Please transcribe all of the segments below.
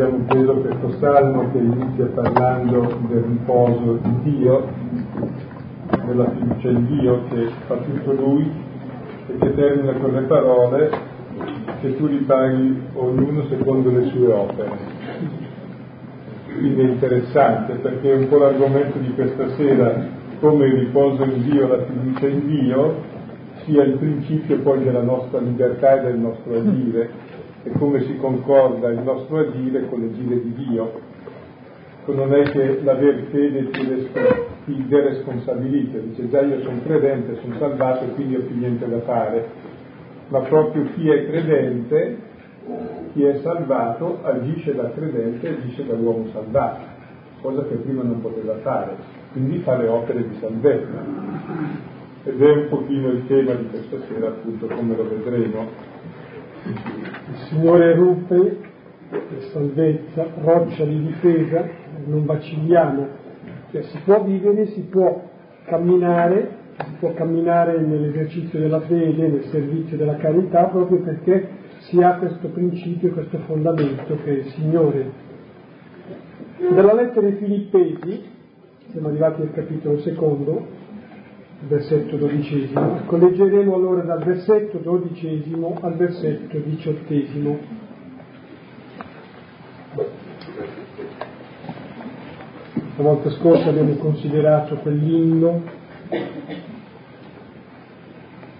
abbiamo preso questo salmo che inizia parlando del riposo di Dio, della fiducia in Dio che fa tutto Lui e che termina con le parole che tu ripaghi ognuno secondo le sue opere. Quindi è interessante perché è un po' l'argomento di questa sera, come il riposo in Dio, la fiducia in Dio, sia il principio poi della nostra libertà e del nostro agire e come si concorda il nostro agire con l'agire di Dio. Non è che l'aver fede ti, deresponsabilizza, dice già io sono credente, sono salvato e quindi ho più niente da fare, ma proprio chi è credente, chi è salvato, agisce da credente, agisce da uomo salvato, cosa che prima non poteva fare, quindi fa le opere di salvezza. Ed è un pochino il tema di questa sera, appunto, come lo vedremo. Il Signore ruppe e salvezza, roccia di difesa, non vacilliamo, cioè si può vivere, si può camminare, si può camminare nell'esercizio della fede, nel servizio della carità, proprio perché si ha questo principio, questo fondamento che è il Signore. Dalla lettera ai Filippesi, siamo arrivati al capitolo secondo, versetto dodicesimo. Ecco, leggeremo allora dal versetto dodicesimo al versetto diciottesimo. La volta scorsa abbiamo considerato quell'inno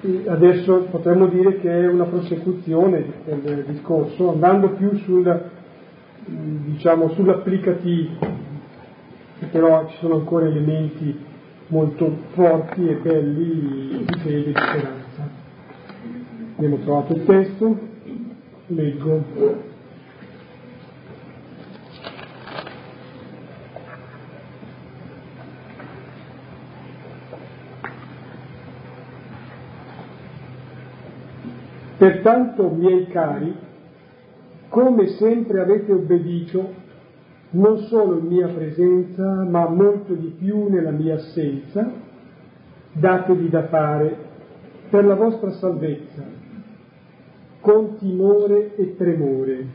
e adesso potremmo dire che è una prosecuzione di quel discorso, andando più sul, diciamo, sull'applicativo, però ci sono ancora elementi molto forti e belli di fede e di speranza. Abbiamo trovato il testo, leggo. Pertanto, miei cari, come sempre avete obbedito, non solo in mia presenza, ma molto di più nella mia assenza, datevi da fare per la vostra salvezza, con timore e tremore.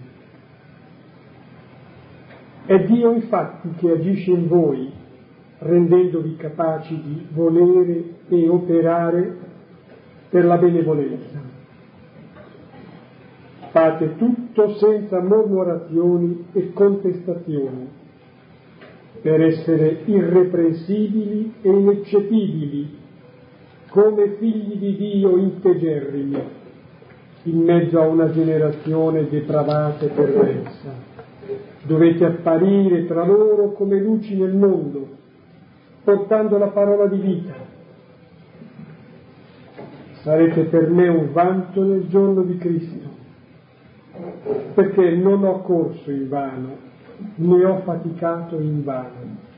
È Dio infatti che agisce in voi, rendendovi capaci di volere e operare per la benevolenza fate tutto senza mormorazioni e contestazioni, per essere irreprensibili e ineccepibili, come figli di Dio integerrimi, in mezzo a una generazione depravata e perversa. Dovete apparire tra loro come luci nel mondo, portando la parola di vita. Sarete per me un vanto nel giorno di Cristo perché non ho corso in vano, né ho faticato in vano.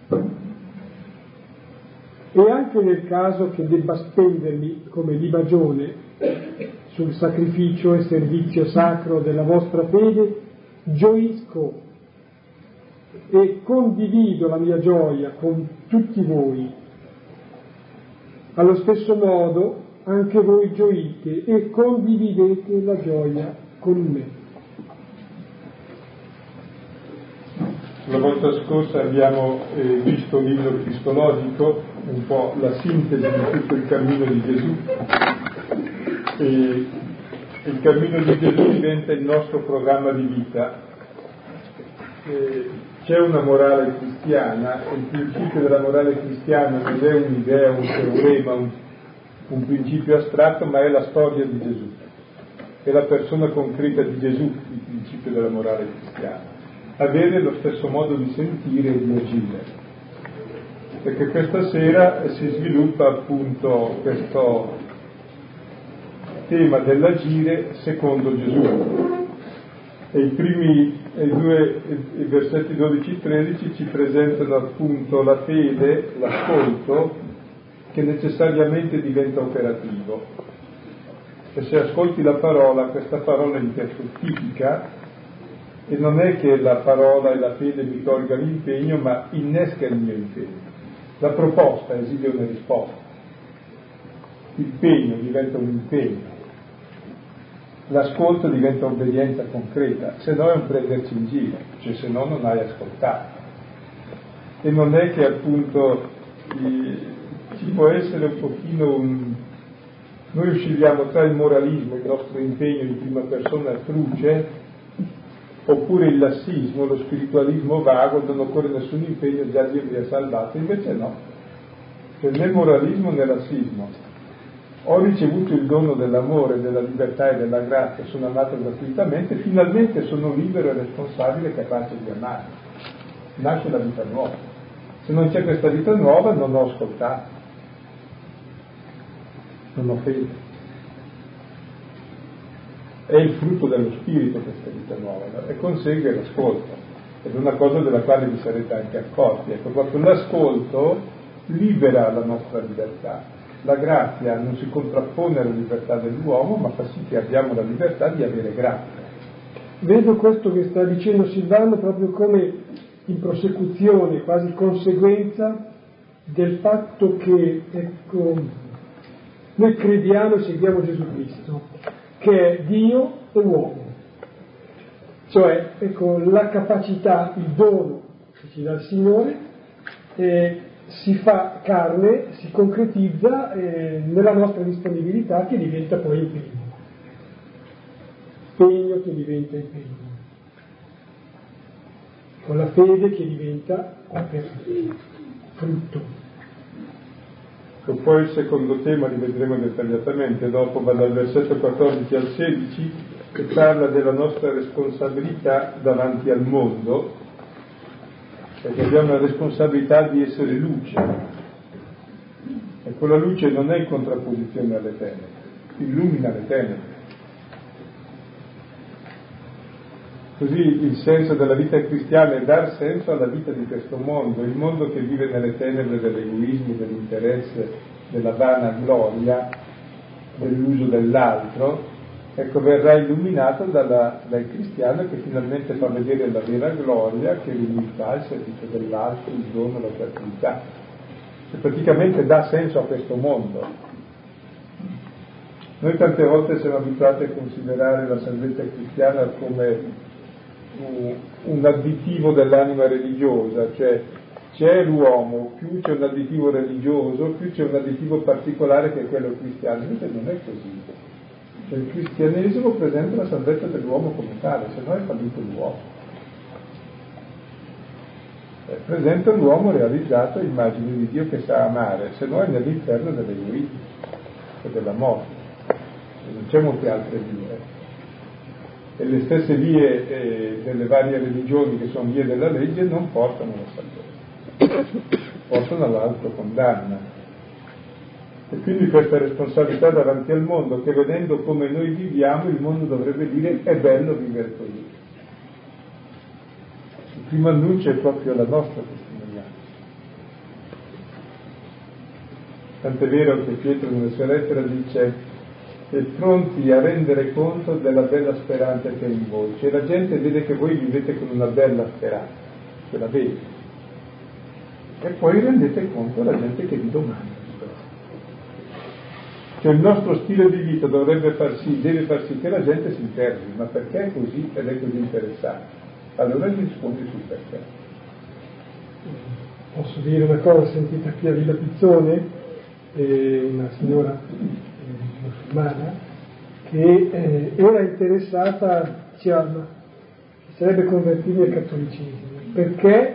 E anche nel caso che debba spendermi come libagione sul sacrificio e servizio sacro della vostra fede, gioisco e condivido la mia gioia con tutti voi. Allo stesso modo anche voi gioite e condividete la gioia con me. La volta scorsa abbiamo eh, visto l'inno cristologico, un po' la sintesi di tutto il cammino di Gesù. E il cammino di Gesù diventa il nostro programma di vita. E c'è una morale cristiana, il principio della morale cristiana non è un'idea, un teorema, un, un principio astratto, ma è la storia di Gesù. È la persona concreta di Gesù il principio della morale cristiana avere lo stesso modo di sentire e di agire. Perché questa sera si sviluppa appunto questo tema dell'agire secondo Gesù. E i primi i due i versetti 12-13 ci presentano appunto la fede, l'ascolto, che necessariamente diventa operativo. E se ascolti la parola, questa parola interfruttifica e non è che la parola e la fede mi tolga l'impegno, ma innesca il mio impegno. La proposta esige una risposta. L'impegno diventa un impegno. l'ascolto diventa obbedienza concreta, se no è un prenderci in giro, cioè se no non hai ascoltato. E non è che appunto eh, ci può essere un pochino un... Noi oscilliamo tra il moralismo, il nostro impegno di prima persona truce, oppure il lassismo, lo spiritualismo vago, non occorre nessun impegno, già Dio mi ha salvato, invece no, cioè né moralismo né lassismo. Ho ricevuto il dono dell'amore, della libertà e della grazia, sono amato gratuitamente, finalmente sono libero e responsabile e capace di amare. Nasce la vita nuova. Se non c'è questa vita nuova non ho ascoltato, non ho fede è il frutto dello spirito questa vita nuova no? e consegue l'ascolto. Ed è una cosa della quale vi sarete anche accorti. Ecco, proprio l'ascolto libera la nostra libertà. La grazia non si contrappone alla libertà dell'uomo, ma fa sì che abbiamo la libertà di avere grazia. Vedo questo che sta dicendo Silvano proprio come in prosecuzione, quasi conseguenza del fatto che ecco, noi crediamo e seguiamo Gesù Cristo che è Dio e uomo. Cioè, ecco, la capacità, il dono che ci dà il Signore, eh, si fa carne, si concretizza eh, nella nostra disponibilità che diventa poi impegno. Impegno che diventa impegno. Con la fede che diventa frutto. E poi il secondo tema li vedremo dettagliatamente, dopo va dal versetto 14 al 16 che parla della nostra responsabilità davanti al mondo, perché abbiamo la responsabilità di essere luce. E quella luce non è in contrapposizione alle tenebre, illumina le tenebre. Così il senso della vita cristiana è dar senso alla vita di questo mondo, il mondo che vive nelle tenebre dell'egoismo, dell'interesse, della vana gloria, dell'uso dell'altro, ecco verrà illuminato dalla, dal cristiano che finalmente fa vedere la vera gloria, che è l'umiltà, il servizio dell'altro, il dono, la creatività. Che praticamente dà senso a questo mondo. Noi tante volte siamo abituati a considerare la salvezza cristiana come un additivo dell'anima religiosa, cioè c'è l'uomo, più c'è un additivo religioso, più c'è un additivo particolare che è quello cristiano, invece non è così. Cioè il cristianesimo presenta la salvezza dell'uomo come tale, se no è fallito l'uomo. Eh, presenta l'uomo realizzato immagine di Dio che sa amare, se no è nell'inferno dell'egoismo e della morte. Non c'è molte altre vie e le stesse vie eh, delle varie religioni che sono vie della legge non portano alla salvezza, portano all'autocondanna. E quindi questa responsabilità davanti al mondo, che vedendo come noi viviamo, il mondo dovrebbe dire è bello vivere così. Il primo annuncio è proprio la nostra testimonianza. Tant'è vero che Pietro nella sua lettera dice e pronti a rendere conto della bella speranza che è in voi. Cioè la gente vede che voi vivete con una bella speranza, ce la vede. E poi rendete conto alla gente che vi domanda. Cioè il nostro stile di vita dovrebbe far sì, deve far sì che la gente si interroghi, ma perché è così ed è così interessata? Allora gli rispondi sul perché. Posso dire una cosa sentita qui a Villa Pizzone, eh, una signora musulmana che eh, era interessata, diceva, sarebbe convertire al cattolicesimo, perché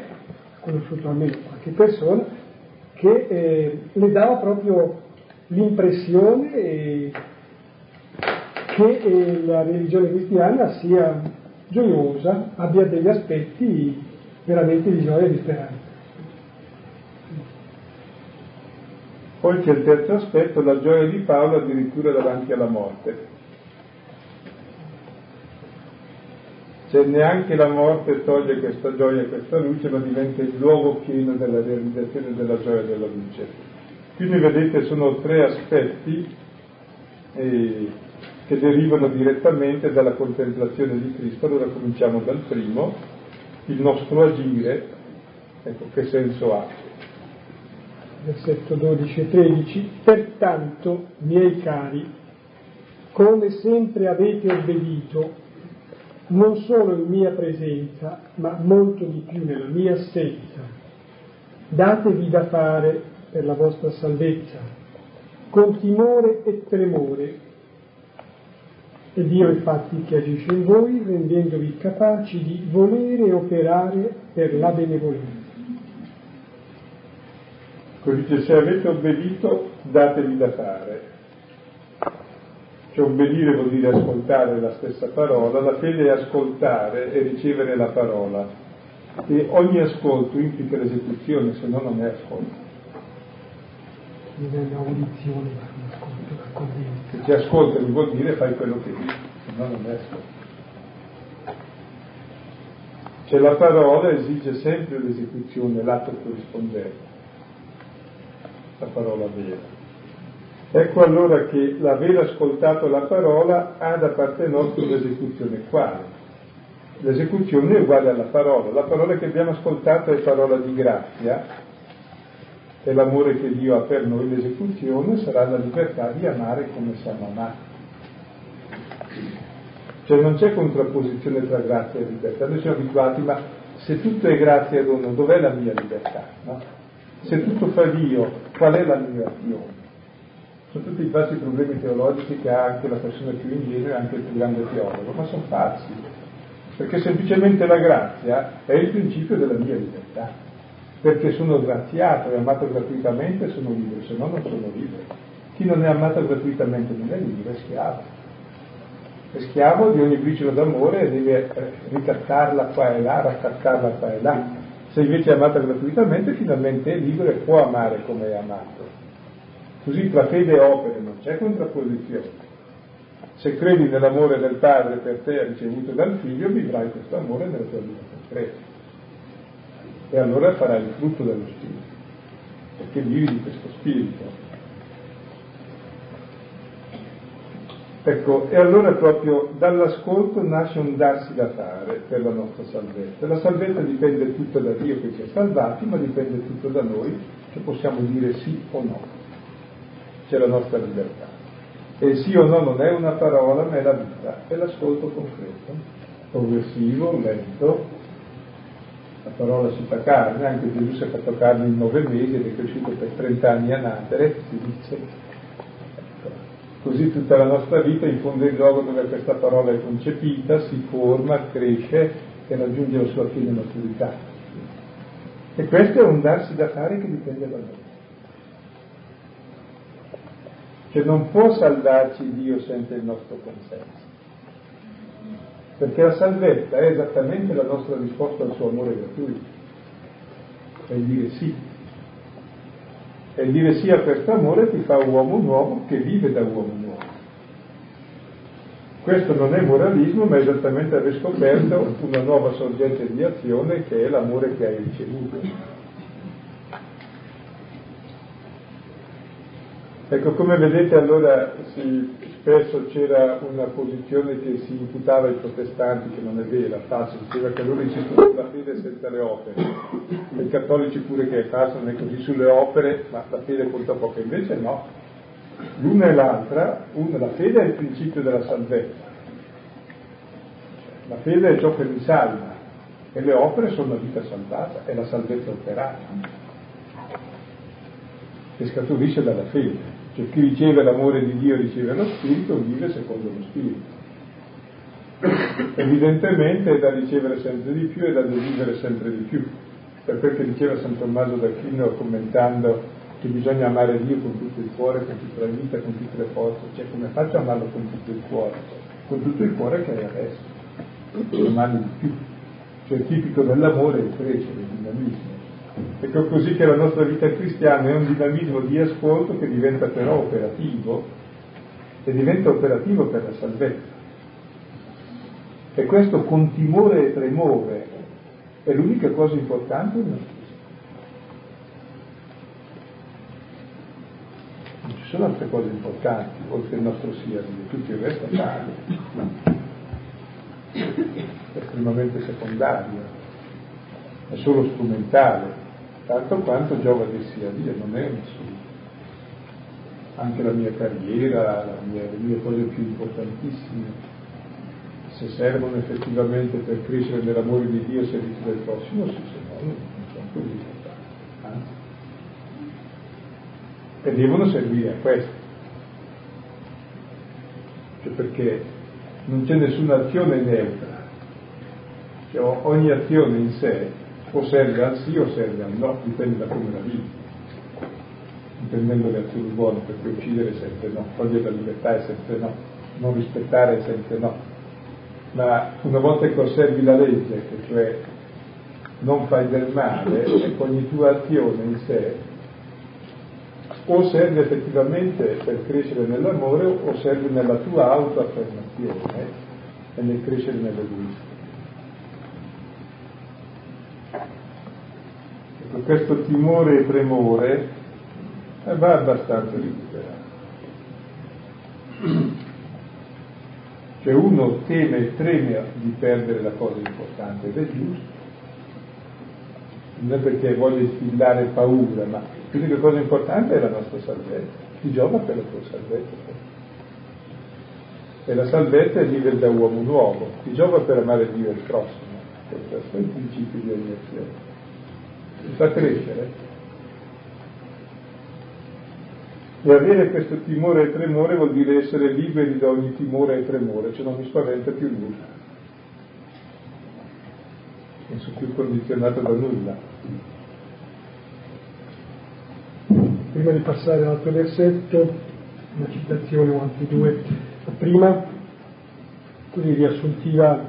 ha conosciuto almeno qualche persona che eh, le dava proprio l'impressione eh, che eh, la religione cristiana sia gioiosa, abbia degli aspetti veramente di gioia e di speranza. Poi c'è il terzo aspetto, la gioia di Paolo addirittura davanti alla morte. Cioè neanche la morte toglie questa gioia e questa luce, ma diventa il luogo pieno della realizzazione della gioia e della luce. Quindi vedete sono tre aspetti eh, che derivano direttamente dalla contemplazione di Cristo. Allora cominciamo dal primo, il nostro agire, ecco che senso ha versetto 12 e 13, pertanto, miei cari, come sempre avete obbedito, non solo in mia presenza, ma molto di più nella mia assenza. Datevi da fare per la vostra salvezza, con timore e tremore. E Dio infatti che agisce in voi, rendendovi capaci di volere operare per la benevolenza. Così dice, se avete obbedito, datevi da fare. Cioè obbedire vuol dire ascoltare la stessa parola, la fede è ascoltare e ricevere la parola. E ogni ascolto implica l'esecuzione, se no non è ascolto. Non è un'audizione, un ascolto ti ascoltami vuol dire fai quello che dici, se no non è ascolto. Cioè la parola esige sempre l'esecuzione, l'atto corrispondente, la parola vera. Ecco allora che l'aver ascoltato la parola ha da parte nostra un'esecuzione quale? L'esecuzione è uguale alla parola, la parola che abbiamo ascoltato è parola di grazia, è l'amore che Dio ha per noi, l'esecuzione sarà la libertà di amare come siamo amati. Cioè non c'è contrapposizione tra grazia e libertà, noi siamo abituati, ma se tutto è grazia e dono, dov'è la mia libertà? No? Se tutto fa Dio, qual è la mia azione? sono tutti i falsi problemi teologici che ha anche la persona più ingenua e anche il più grande teologo, ma sono falsi, perché semplicemente la grazia è il principio della mia libertà, perché sono graziato e amato gratuitamente sono libero, se no non sono libero. Chi non è amato gratuitamente non è libero, è schiavo. È schiavo di ogni briciolo d'amore e deve ricattarla qua e là, raccattarla qua e là. Se invece è amata gratuitamente, finalmente è libero e può amare come è amato. Così tra fede e opere non c'è contrapposizione. Se credi nell'amore del Padre per te ricevuto dal Figlio, vivrai questo amore nella tua vita concreta. E allora farai il frutto dello Spirito, perché vivi di questo Spirito. Ecco, e allora proprio dall'ascolto nasce un darsi da fare per la nostra salvezza. La salvezza dipende tutto da Dio che ci ha salvati, ma dipende tutto da noi che possiamo dire sì o no c'è la nostra libertà. E sì o no non è una parola, ma è la vita, è l'ascolto concreto, progressivo, lento. La parola si fa carne, anche Gesù si è fatto carne in nove mesi ed è cresciuto per 30 anni a Nazareth, si dice. Così tutta la nostra vita in fondo il luogo dove questa parola è concepita, si forma, cresce e raggiunge la sua piena maturità. E questo è un darsi da fare che dipende da noi. Cioè non può salvarci Dio senza il nostro consenso. Perché la salvezza è esattamente la nostra risposta al suo amore gratuito. Il dire sì. E il dire sì a questo amore ti fa uomo nuovo che vive da uomo nuovo. Questo non è moralismo, ma è esattamente aver scoperto una nuova sorgente di azione che è l'amore che hai ricevuto. Ecco, come vedete allora si, spesso c'era una posizione che si imputava ai protestanti, che non è vera, falsa, diceva che loro insistono sulla fede senza le opere, i cattolici pure che è falso, non è così sulle opere, ma la fede conta poco, invece no, l'una e l'altra, una, la fede è il principio della salvezza, la fede è ciò che mi salva e le opere sono la vita salvata, è la salvezza operata che scaturisce dalla fede. Cioè chi riceve l'amore di Dio riceve lo Spirito, vive secondo lo Spirito. Evidentemente è da ricevere sempre di più e da vivere sempre di più. Per quel che diceva San Tommaso d'Aquino commentando che bisogna amare Dio con tutto il cuore, con tutta la vita, con tutte le forze. Cioè come faccio a amarlo con tutto il cuore? Con tutto il cuore che hai adesso. Lo mani di più. Cioè tipico dell'amore è il crescere, il dinamismo. Ecco così che la nostra vita cristiana è un dinamismo di ascolto che diventa però operativo e diventa operativo per la salvezza. E questo con timore e tremore è l'unica cosa importante nel nostro Non ci sono altre cose importanti oltre il nostro sì a Dio, tutto il resto vale. È estremamente secondario, è solo strumentale tanto quanto giova di sia Dio, non è un assoluto. anche la mia carriera, la mia, le mie cose più importantissime, se servono effettivamente per crescere nell'amore di Dio e servizio del prossimo, sì, se no non sono così importanti. E devono servire a questo. Cioè perché non c'è nessuna azione neutra. Cioè, ogni azione in sé o serve al sì o serve al no, dipende da come la vivi. Intendendo le azioni buone, perché uccidere è sempre no, togliere la libertà è sempre no, non rispettare è sempre no ma una volta che osservi la legge, cioè non fai del male, e ogni tua azione in sé o serve effettivamente per crescere nell'amore o serve nella tua autoaffermazione e nel crescere nell'egoismo. Questo timore e tremore eh, va abbastanza recuperato. Cioè uno teme e treme di perdere la cosa importante ed è giusto. Non è perché voglia instillare paura, ma l'unica cosa importante è la nostra salvezza. Ti giova per la tua salvezza. E la salvezza è vivere da uomo nuovo, ti giova per amare Dio e il prossimo. Questo è il principio di ogni azione. Ti fa crescere E avere questo timore e tremore vuol dire essere liberi da ogni timore e tremore, cioè non mi spaventa più nulla. Non sono più condizionato da nulla. Prima di passare all'altro versetto, una citazione o anche due. Prima, così riassuntiva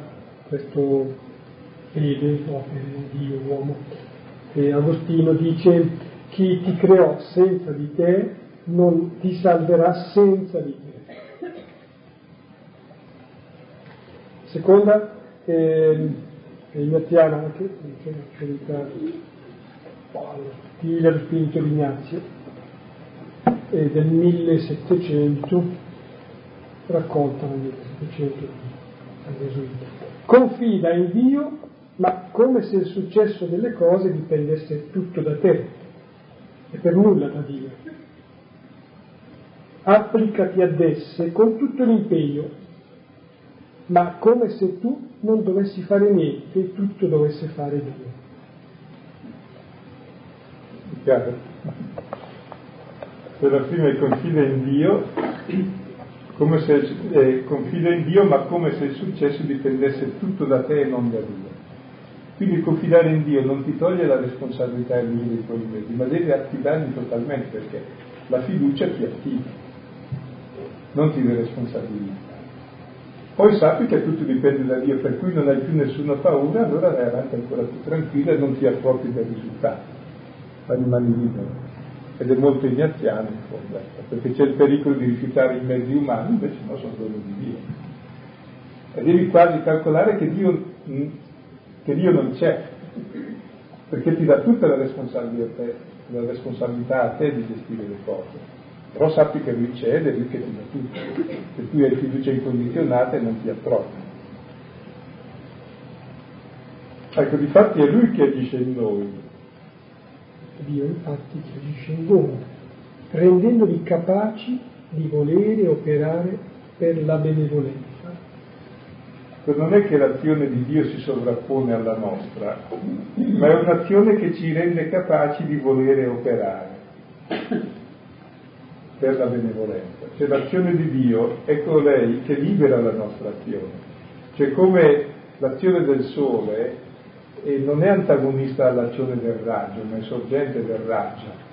questo fede, opere di Dio, uomo. E Agostino dice, chi ti creò senza di te non ti salverà senza di te. Seconda, eh, ignatiana anche, figlia dello spirito di Ignazio, e del 1700, raccolta nel 1700 al. Confida in Dio, ma come se il successo delle cose dipendesse tutto da te e per nulla da Dio applicati ad esse con tutto l'impegno, ma come se tu non dovessi fare niente e tutto dovesse fare Dio. Chiaro? Per la prima è confida in Dio, come se eh, confida in Dio, ma come se il successo dipendesse tutto da te e non da Dio. Quindi confidare in Dio non ti toglie la responsabilità e l'uso dei tuoi mezzi, ma devi attivarli totalmente perché la fiducia ti attiva non ti responsabilizza. Poi sappi che tutto dipende da Dio, per cui non hai più nessuna paura, allora vai avanti ancora più tranquilla e non ti appropi del risultato, ma rimani libero. Ed è molto ignaziano in fondo, ecco, perché c'è il pericolo di rifiutare i mezzi umani, invece no, sono dono di Dio. E devi quasi calcolare che Dio, che Dio non c'è, perché ti dà tutta la responsabilità, la responsabilità a te di gestire le cose però sappi che lui c'è ed è lui che ti dà tutto, per cui hai fiducia incondizionata e non ti approvi. Ecco, difatti è lui che agisce in noi. Dio infatti che agisce in voi, rendendovi capaci di volere operare per la benevolenza. Non è che l'azione di Dio si sovrappone alla nostra, ma è un'azione che ci rende capaci di volere operare per la benevolenza. Cioè l'azione di Dio è colei che libera la nostra azione. Cioè come l'azione del sole non è antagonista all'azione del raggio, ma è sorgente del raggio.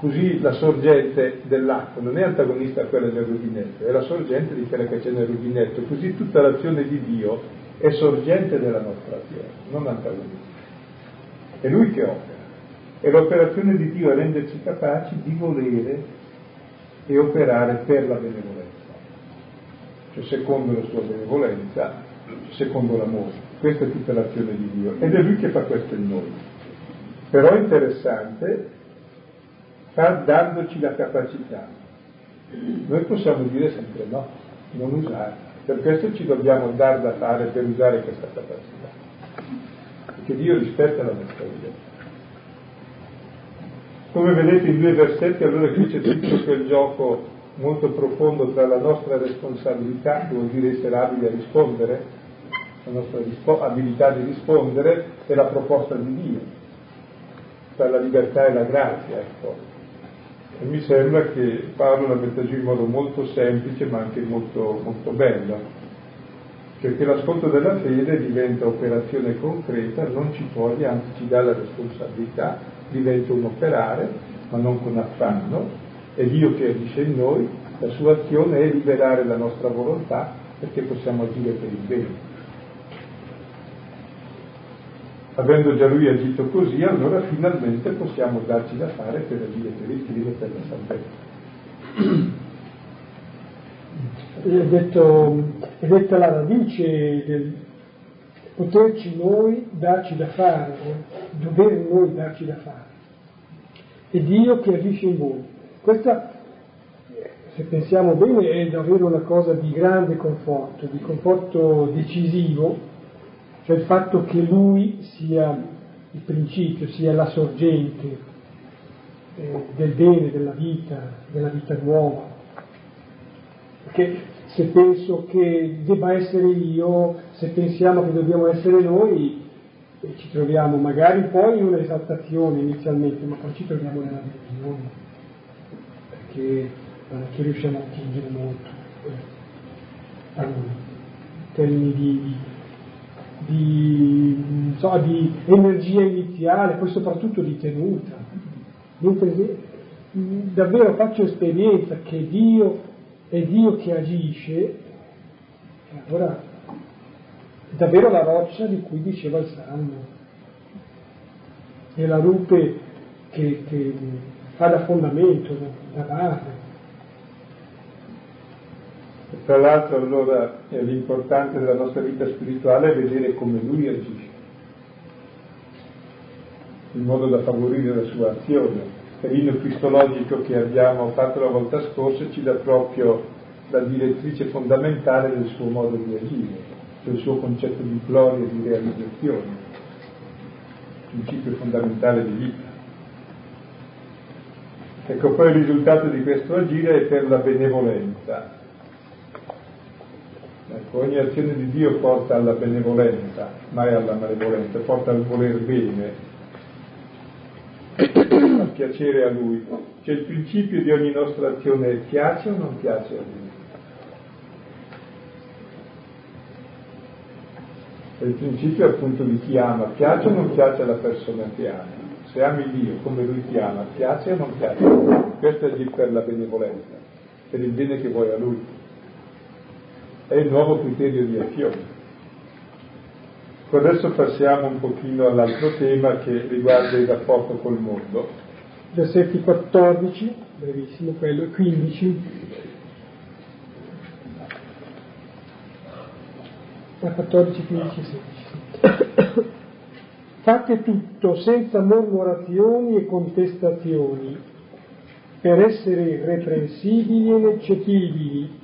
Così la sorgente dell'acqua non è antagonista a quella del rubinetto, è la sorgente di quella che c'è nel rubinetto. Così tutta l'azione di Dio è sorgente della nostra azione, non antagonista. È Lui che opera. E l'operazione di Dio è renderci capaci di volere e operare per la benevolenza, cioè secondo la sua benevolenza, secondo l'amore. Questa è tutta l'azione di Dio ed è Lui che fa questo in noi. Però è interessante, fa dandoci la capacità. Noi possiamo dire sempre no, non usare. Per questo ci dobbiamo dare da fare per usare questa capacità. Perché Dio rispetta la nostra vita. Come vedete in due versetti allora qui c'è tutto quel gioco molto profondo tra la nostra responsabilità, che vuol dire essere abili a rispondere, la nostra rispo- abilità di rispondere, e la proposta di Dio, tra la libertà e la grazia. Ecco. E mi sembra che Paolo la metta giù in modo molto semplice ma anche molto, molto bello perché l'ascolto della fede diventa operazione concreta, non ci toglie, anzi ci dà la responsabilità, diventa un operare, ma non con affanno, è Dio che agisce in noi, la sua azione è liberare la nostra volontà perché possiamo agire per il bene. Avendo già lui agito così, allora finalmente possiamo darci da fare per agire per il fine e per la salvezza è, detto, è detta la radice del poterci noi darci da fare, dover noi darci da fare. È Dio che agisce in voi. Questa, se pensiamo bene, è davvero una cosa di grande conforto, di conforto decisivo, cioè il fatto che Lui sia il principio, sia la sorgente eh, del bene, della vita, della vita nuova. Perché se penso che debba essere io, se pensiamo che dobbiamo essere noi, e ci troviamo magari poi in un'esaltazione inizialmente, ma poi ci troviamo nella delusione, perché non è che riusciamo a attingere molto a lui, in termini di, di, so, di, energia iniziale, poi soprattutto di tenuta. Mentre davvero faccio esperienza che Dio è Dio che agisce, allora è davvero la roccia di cui diceva il Salmo, è la rupe che, che fa da fondamento, da base. Tra l'altro allora l'importante della nostra vita spirituale è vedere come Lui agisce, in modo da favorire la sua azione l'inno cristologico che abbiamo fatto la volta scorsa ci dà proprio la direttrice fondamentale del suo modo di agire, del suo concetto di gloria e di realizzazione, principio fondamentale di vita. Ecco, poi il risultato di questo agire è per la benevolenza. Ogni azione di Dio porta alla benevolenza, mai alla malevolenza, porta al voler bene, a piacere a Lui. Cioè il principio di ogni nostra azione è piace o non piace a Lui. È il principio appunto di chi ama, piace o non piace alla persona che ama. Se ami Dio come Lui ti ama, piace o non piace? Questo è il per la benevolenza, per il bene che vuoi a Lui. È il nuovo criterio di azione. Adesso passiamo un pochino all'altro tema che riguarda il rapporto col mondo. Versetti 14, brevissimo quello, e 15. Da 14, 15 16. Fate tutto senza mormorazioni e contestazioni, per essere irreprensibili e ineccepibili,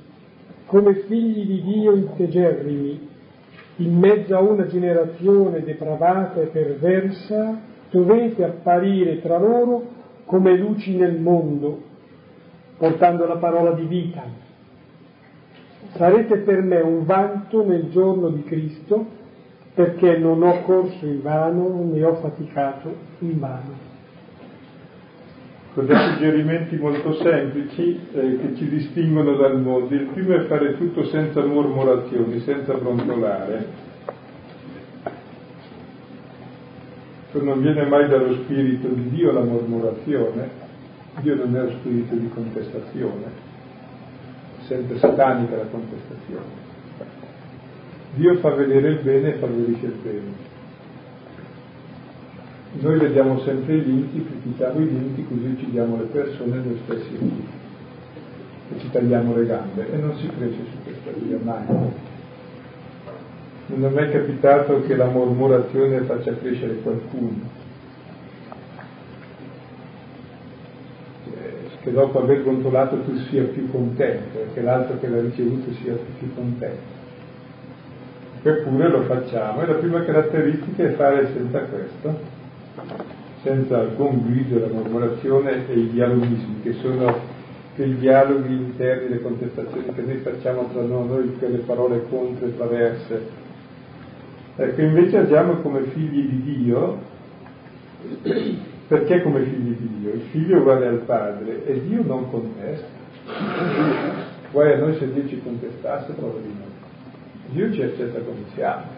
come figli di Dio integerrimi, in mezzo a una generazione depravata e perversa, dovete apparire tra loro come luci nel mondo, portando la parola di vita. Sarete per me un vanto nel giorno di Cristo, perché non ho corso in vano né ho faticato in vano con dei suggerimenti molto semplici eh, che ci distinguono dal mondo. Il primo è fare tutto senza mormorazioni, senza brontolare. Non viene mai dallo spirito di Dio la mormorazione, Dio non è lo spirito di contestazione, è sempre satanica la contestazione. Dio fa vedere il bene e favorisce il bene. Noi vediamo sempre i limiti, critichiamo i limiti, così uccidiamo le persone noi stessi limiti. E ci tagliamo le gambe. E non si cresce su questa via mai. Non è mai capitato che la mormorazione faccia crescere qualcuno, cioè, che dopo aver brontolato tu sia più contento e che l'altro che l'ha ricevuto sia più contento. Eppure lo facciamo. E la prima caratteristica è fare senza questo senza alcun grido la mormorazione e i dialogismi, che sono quei dialoghi interni, le contestazioni che noi facciamo tra noi, quelle parole contro e traverse. Ecco, invece agiamo come figli di Dio, perché come figli di Dio? Il figlio uguale al padre e Dio non contesta. Guai a noi se Dio ci contestasse, poveri noi. Dio ci accetta come siamo.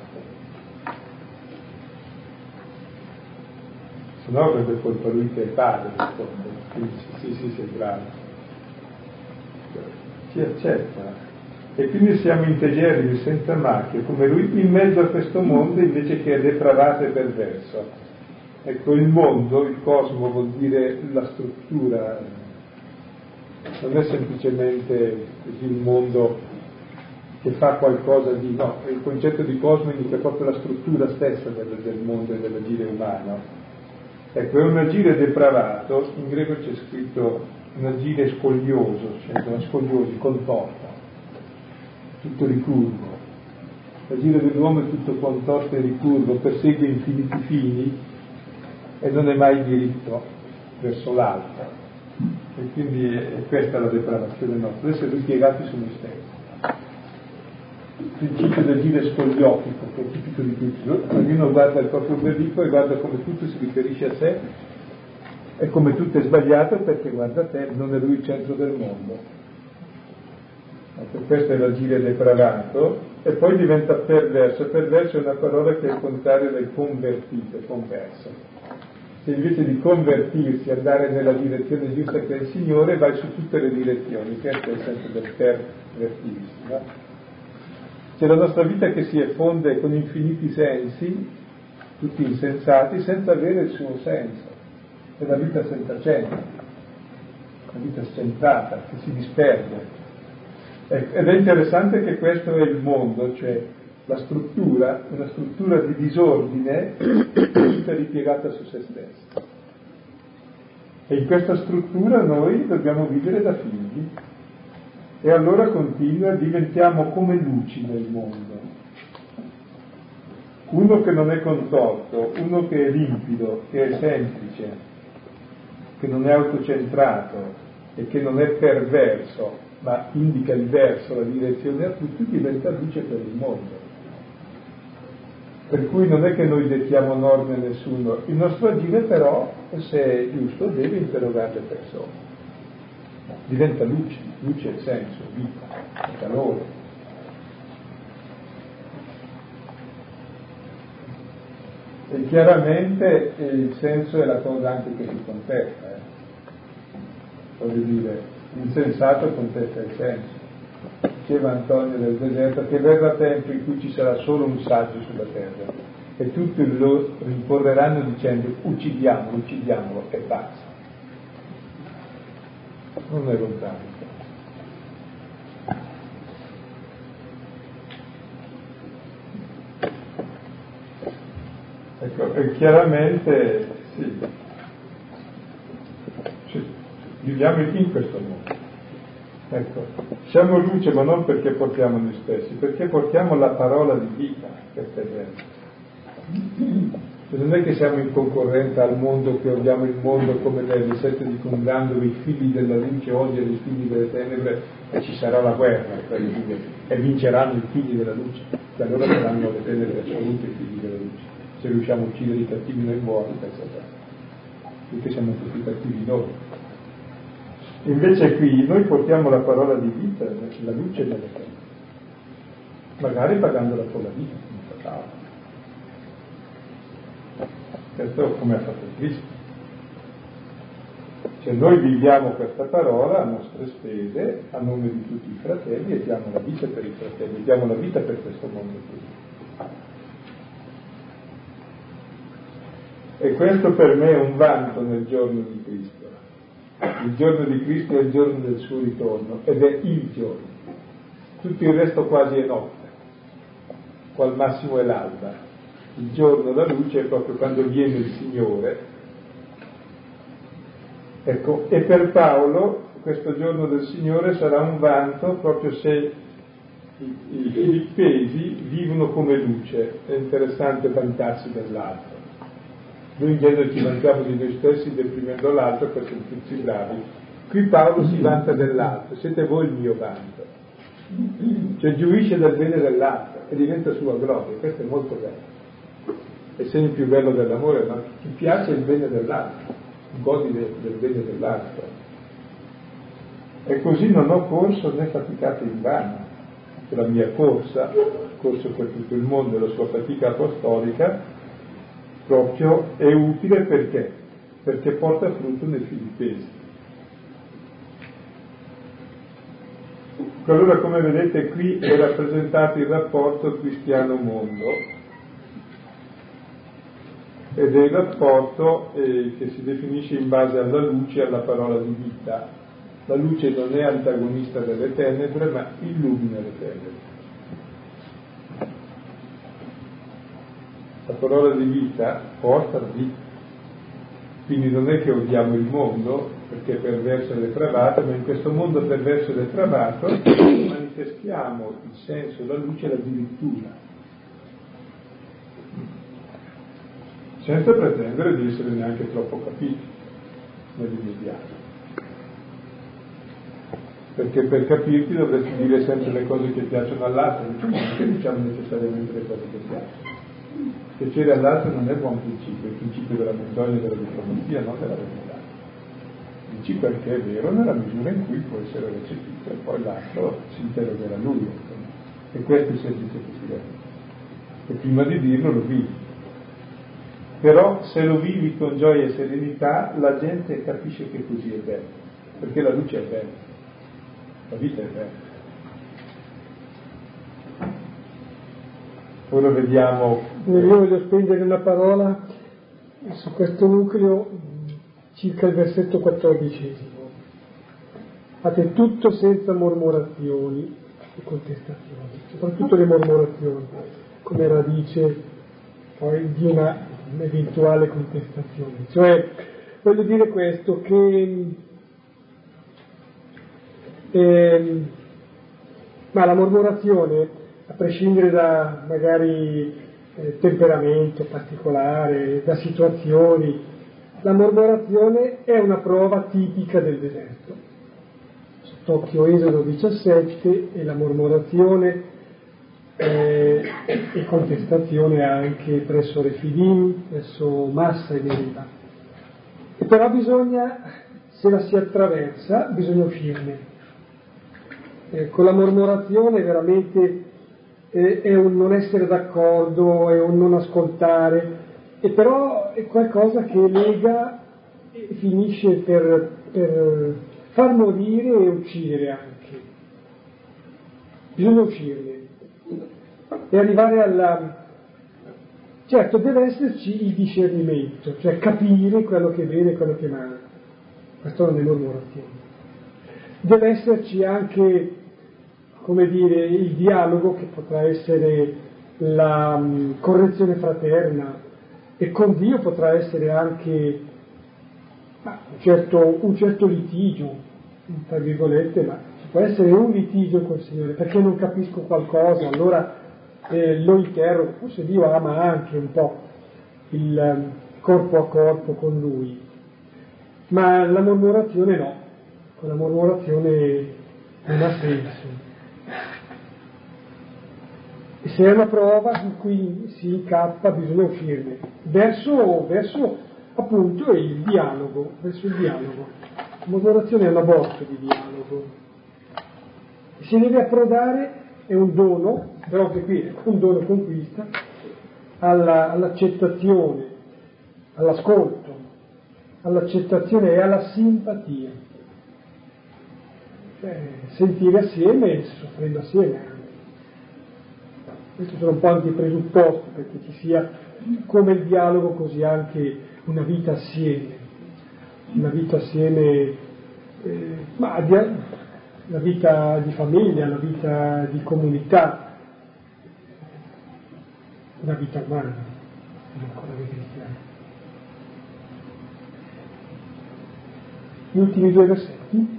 No avrebbe colpa lui che è padre, quindi sì, sì, sì, bravo. Ci accetta. E quindi siamo integerrimi, senza macchie, come lui, in mezzo a questo mondo invece che è depravato e perverso. Ecco, il mondo, il cosmo vuol dire la struttura, non è semplicemente un mondo che fa qualcosa di no, il concetto di cosmo indica proprio la struttura stessa del, del mondo e dell'agire umano. Ecco, è un agire depravato, in greco c'è scritto un agire scoglioso, cioè una scogliosi, contorta, tutto ricurvo. L'agire dell'uomo è tutto contorto e ricurvo, persegue infiniti fini e non è mai diritto verso l'alto. E quindi è questa la depravazione nostra, essere ripiegati su noi stessi il principio del dire scogliotico, che è tipico di tutti. Ognuno guarda il proprio ombelico e guarda come tutto si riferisce a sé e come tutto è sbagliato perché guarda te, non è lui il centro del mondo. Ecco, questo è l'agire depravato e poi diventa perverso. Perverso è una parola che è il contrario del convertito, converso. Se invece di convertirsi, andare nella direzione giusta che è il Signore, vai su tutte le direzioni, questo è il senso del pervertirsi. No? C'è la nostra vita che si effonde con infiniti sensi, tutti insensati, senza avere il suo senso. È la vita senza centro, la vita scentrata, che si disperde. Ed è interessante che questo è il mondo, cioè la struttura, una struttura di disordine tutta ripiegata su se stessa. E in questa struttura noi dobbiamo vivere da figli, e allora continua, diventiamo come luci nel mondo. Uno che non è contorto, uno che è limpido, che è semplice, che non è autocentrato e che non è perverso, ma indica il verso, la direzione a tutti, diventa luce per il mondo. Per cui non è che noi dettiamo norme a nessuno, il nostro agire però, se è giusto, deve interrogare le persone diventa luce, luce senso, vita, calore. E chiaramente il senso è la cosa anche che si contesta. Eh. Voglio dire, l'insensato contesta il senso. Diceva Antonio del deserto che verrà tempo in cui ci sarà solo un saggio sulla terra e tutti lo rincorreranno dicendo uccidiamolo, uccidiamolo e basta non è lontano. Ecco, e chiaramente sì, sì, viviamo in questo mondo. Ecco, siamo luce ma non perché portiamo noi stessi, perché portiamo la parola di vita per terreno. Non è che siamo in concorrenza al mondo, che odiamo il mondo come nel deserto di Condan dove i figli della luce odiano i figli delle tenebre e ci sarà la guerra e vinceranno i figli della luce, che allora saranno le tenebre assolute i figli della luce, se riusciamo a uccidere i cattivi noi buoni, pensa te, perché siamo tutti cattivi noi. Invece qui noi portiamo la parola di vita, la luce nelle tenebre, magari pagandola con la vita, come facciamo questo come ha fatto Cristo. Cioè noi viviamo questa parola a nostre spese, a nome di tutti i fratelli, e diamo la vita per i fratelli, diamo la vita per questo mondo qui. E questo per me è un vanto nel giorno di Cristo. Il giorno di Cristo è il giorno del suo ritorno ed è il giorno. Tutto il resto quasi è notte, qual massimo è l'alba il giorno da luce è proprio quando viene il Signore. Ecco, e per Paolo questo giorno del Signore sarà un vanto proprio se i, i filippesi vivono come luce, è interessante vantarsi dell'altro. Noi in genere ci vantiamo di noi stessi deprimendo l'altro per sentirci bravi. Qui Paolo si vanta dell'altro, siete voi il mio vanto. Cioè giuisce del bene dell'altro e diventa sua gloria, questo è molto bello. È il più bello dell'amore, ma ti piace il bene dell'altro, godi del, del bene dell'altro. E così non ho corso né faticato in vano. La mia corsa, corso per tutto il mondo e la sua fatica apostolica, proprio è utile perché? Perché porta frutto nei filippesi. Allora, come vedete, qui è rappresentato il rapporto cristiano-mondo ed è il rapporto eh, che si definisce in base alla luce e alla parola di vita. La luce non è antagonista delle tenebre, ma illumina le tenebre. La parola di vita porta vita. Quindi non è che odiamo il mondo, perché è perverso e depravato, ma in questo mondo perverso e depravato manifestiamo il senso, la luce e addirittura, senza pretendere di essere neanche troppo capiti nell'immediato. Perché per capirti dovresti dire sempre le cose che piacciono all'altro, non diciamo necessariamente le cose che piacciono. Piacere all'altro non è buon principio, è il principio della menzogna e della diplomazia, non della verità. Dici perché è vero nella misura in cui può essere recepito e poi l'altro si interrogerà lui. E questo è il semplice che si vede. E prima di dirlo lo vivi. Però se lo vivi con gioia e serenità la gente capisce che così è bello, perché la luce è bella, la vita è bella. Ora vediamo. Io voglio spendere una parola su questo nucleo circa il versetto quattordicesimo. Fate tutto senza mormorazioni e contestazioni, soprattutto le mormorazioni, come radice poi di una un'eventuale contestazione. Cioè, voglio dire questo, che eh, ma la mormorazione prescindere da magari eh, temperamento particolare, da situazioni, la mormorazione è una prova tipica del deserto. Sott'occhio Esodo 17 e la mormorazione eh, e contestazione anche presso Refidim, presso Massa e Meriba. E però bisogna, se la si attraversa, bisogna uscirne. Eh, con la mormorazione veramente è un non essere d'accordo, è un non ascoltare, e però è qualcosa che lega e finisce per, per far morire e uccidere anche. Bisogna uscirne e arrivare alla... Certo, deve esserci il discernimento, cioè capire quello che è bene e quello che è male. Questo non è mormorazione. Deve esserci anche come dire, il dialogo che potrà essere la um, correzione fraterna. E con Dio potrà essere anche ah, un, certo, un certo litigio, tra virgolette, ma ci può essere un litigio col Signore perché non capisco qualcosa, allora eh, lo interrogo, forse Dio ama anche un po' il um, corpo a corpo con Lui, ma la mormorazione no, con la mormorazione non ha senso. E se è una prova in cui si incappa bisogna uscirne, verso, verso appunto il dialogo, verso il dialogo. Moderazione è un aborto di dialogo. Si deve approdare, è un dono, però anche qui è un dono conquista, alla, all'accettazione, all'ascolto, all'accettazione e alla simpatia. Cioè, sentire assieme e soffrendo assieme questi sono un po' anche i presupposti perché ci sia come il dialogo così anche una vita assieme, una vita assieme, eh, ma di, la vita di famiglia, la vita di comunità, una vita umana, ancora dei cristiani. Gli ultimi due versetti.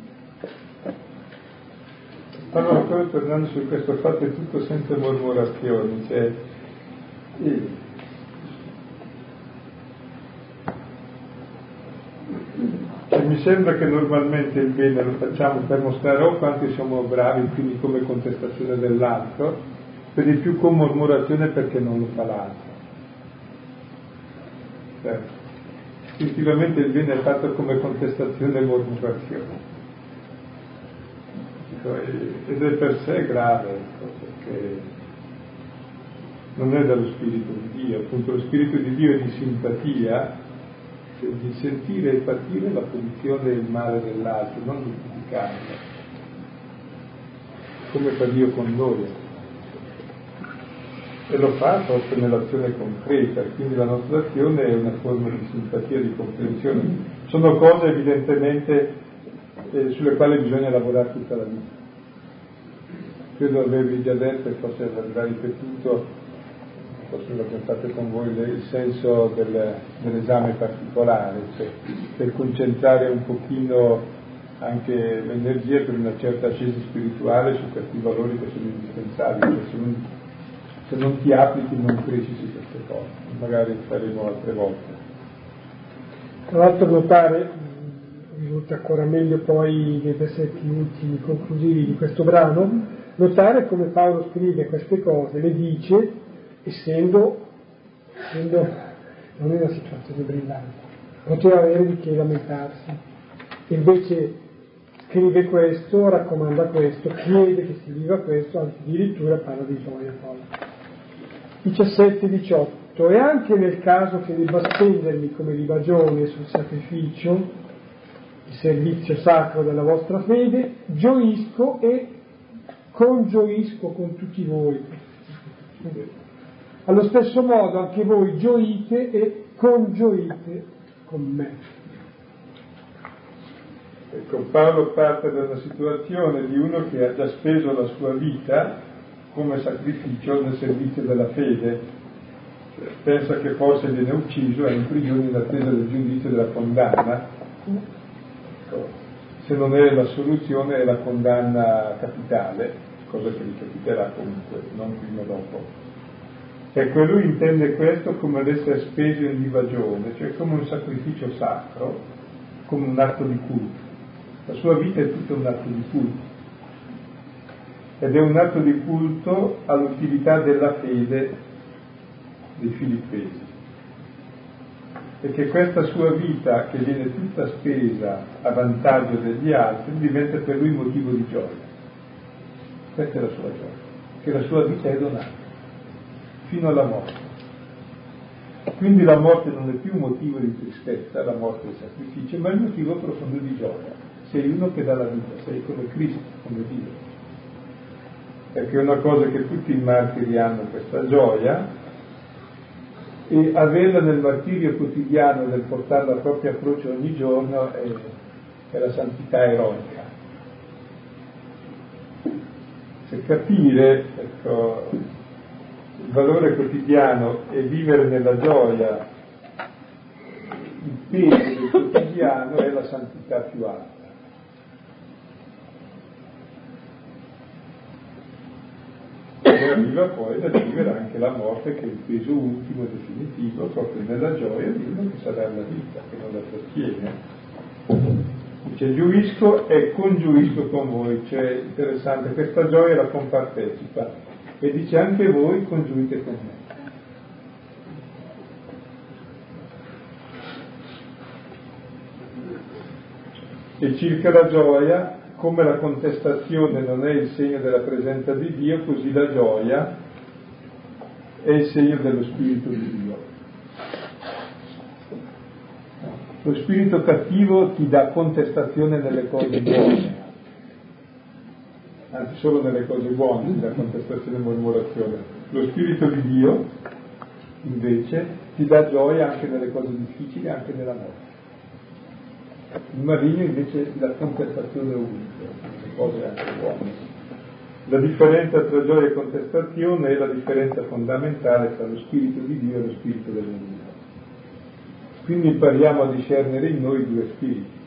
Allora, poi tornando su questo fatto è tutto senza mormorazioni, cioè, mi sembra che normalmente il bene lo facciamo per mostrare o quanto siamo bravi, quindi come contestazione dell'altro, per di più con mormorazione perché non lo fa l'altro. Certo. Istintivamente il bene è fatto come contestazione e mormorazione. Ed è per sé grave, ecco, perché non è dallo Spirito di Dio, appunto lo Spirito di Dio è di simpatia, cioè di sentire e patire la posizione e il male dell'altro, non di criticarlo, come fa Dio con noi. E lo fa proprio nell'azione concreta, quindi la nostra azione è una forma di simpatia, di comprensione. Sono cose evidentemente eh, sulle quali bisogna lavorare tutta la vita. Credo avervi già detto e forse avervi ripetuto forse lo pensate con voi, il senso del, dell'esame particolare, cioè per concentrare un pochino anche l'energia per una certa ascesa spirituale su questi valori che sono indispensabili, cioè se, non, se non ti applichi non cresci su queste cose, magari faremo altre volte. Tra l'altro notare, risulta ancora meglio poi nei versetti ultimi conclusivi di questo brano, notare come Paolo scrive queste cose, le dice essendo, essendo non in una situazione brillante, poteva avere di che lamentarsi. Invece scrive questo, raccomanda questo, chiede che si viva questo, anzi addirittura parla di gioia poi. 17-18. E anche nel caso che debba spendermi come libagione sul sacrificio, il servizio sacro della vostra fede, gioisco e congioisco con tutti voi allo stesso modo anche voi gioite e congioite con me. Ecco, Paolo parte da una situazione di uno che ha già speso la sua vita come sacrificio nel servizio della fede. Cioè, pensa che forse viene ucciso, è in prigione in attesa del giudizio della condanna. Ecco, se non è la soluzione è la condanna capitale, cosa che gli capiterà comunque, non prima o dopo. Ecco, lui intende questo come l'essere speso in libagione, cioè come un sacrificio sacro, come un atto di culto. La sua vita è tutto un atto di culto. Ed è un atto di culto all'utilità della fede dei filippesi. Perché questa sua vita, che viene tutta spesa a vantaggio degli altri, diventa per lui motivo di gioia. Questa è la sua gioia, che la sua vita è donata fino alla morte. Quindi la morte non è più motivo di tristezza, la morte è sacrificio, ma è un motivo profondo di gioia. Sei uno che dà la vita, sei come Cristo, come Dio. Perché è una cosa che tutti i martiri hanno questa gioia e averla nel martirio quotidiano, nel portare la propria croce ogni giorno, è, è la santità eroica. Se capire, ecco, il valore quotidiano e vivere nella gioia, il peso del quotidiano è la santità più alta. E arriva poi da vivere anche la morte che è il peso ultimo e definitivo, proprio nella gioia di uno che sa dare la vita, che non la trattiene. Dice giuisco e congiuisco con voi, cioè interessante, questa gioia la compartecipa e dice anche voi congiunte con me. E circa la gioia, come la contestazione non è il segno della presenza di Dio, così la gioia è il segno dello Spirito di Dio. Lo spirito cattivo ti dà contestazione nelle cose buone, anzi solo nelle cose buone, nella contestazione e mormorazione. Lo Spirito di Dio, invece, ti dà gioia anche nelle cose difficili, anche nella morte. Il marino invece dà contestazione ovunque, nelle cose anche buone. La differenza tra gioia e contestazione è la differenza fondamentale tra lo Spirito di Dio e lo Spirito del. Quindi impariamo a discernere in noi due spiriti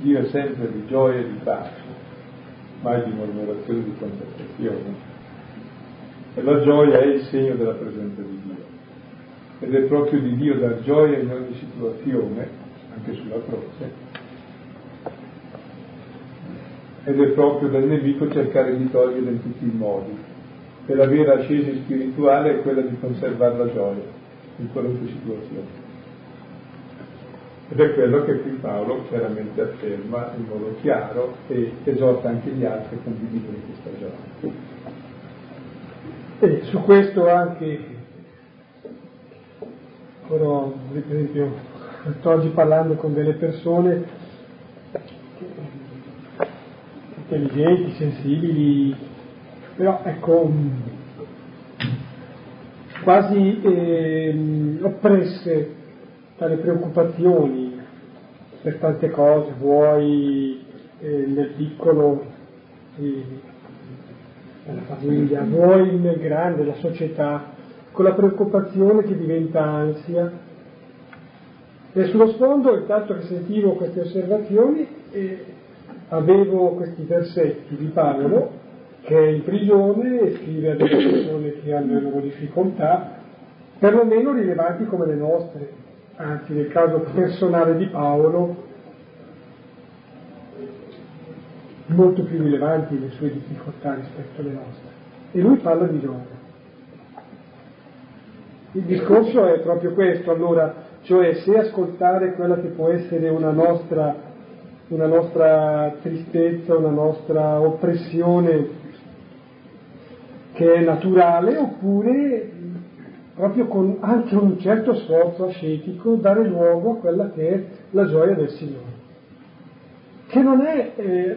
Dio è sempre di gioia e di pace, mai di mormorazione e di contestazione. E la gioia è il segno della presenza di Dio. Ed è proprio di Dio dar gioia in ogni situazione, anche sulla croce, ed è proprio del nemico cercare di togliere in tutti i modi. E la vera ascesa spirituale è quella di conservare la gioia in qualunque situazione. Ed è quello che qui Paolo chiaramente afferma in modo chiaro e esorta anche gli altri a condividere questa gioia. E su questo anche, però, per esempio, sto oggi parlando con delle persone intelligenti, sensibili, però ecco, quasi eh, oppresse dalle preoccupazioni per tante cose, vuoi eh, nel piccolo eh, nella famiglia, vuoi nel grande, la società, con la preoccupazione che diventa ansia. E sullo sfondo, intanto che sentivo queste osservazioni, eh, avevo questi versetti di Paolo che è in prigione e scrive a delle persone che hanno loro difficoltà, perlomeno rilevanti come le nostre, anzi nel caso personale di Paolo, molto più rilevanti le sue difficoltà rispetto alle nostre. E lui parla di gioia. Il discorso è proprio questo, allora, cioè se ascoltare quella che può essere una nostra, una nostra tristezza, una nostra oppressione che è naturale, oppure proprio con anche un certo sforzo ascetico dare luogo a quella che è la gioia del Signore, che non è, eh,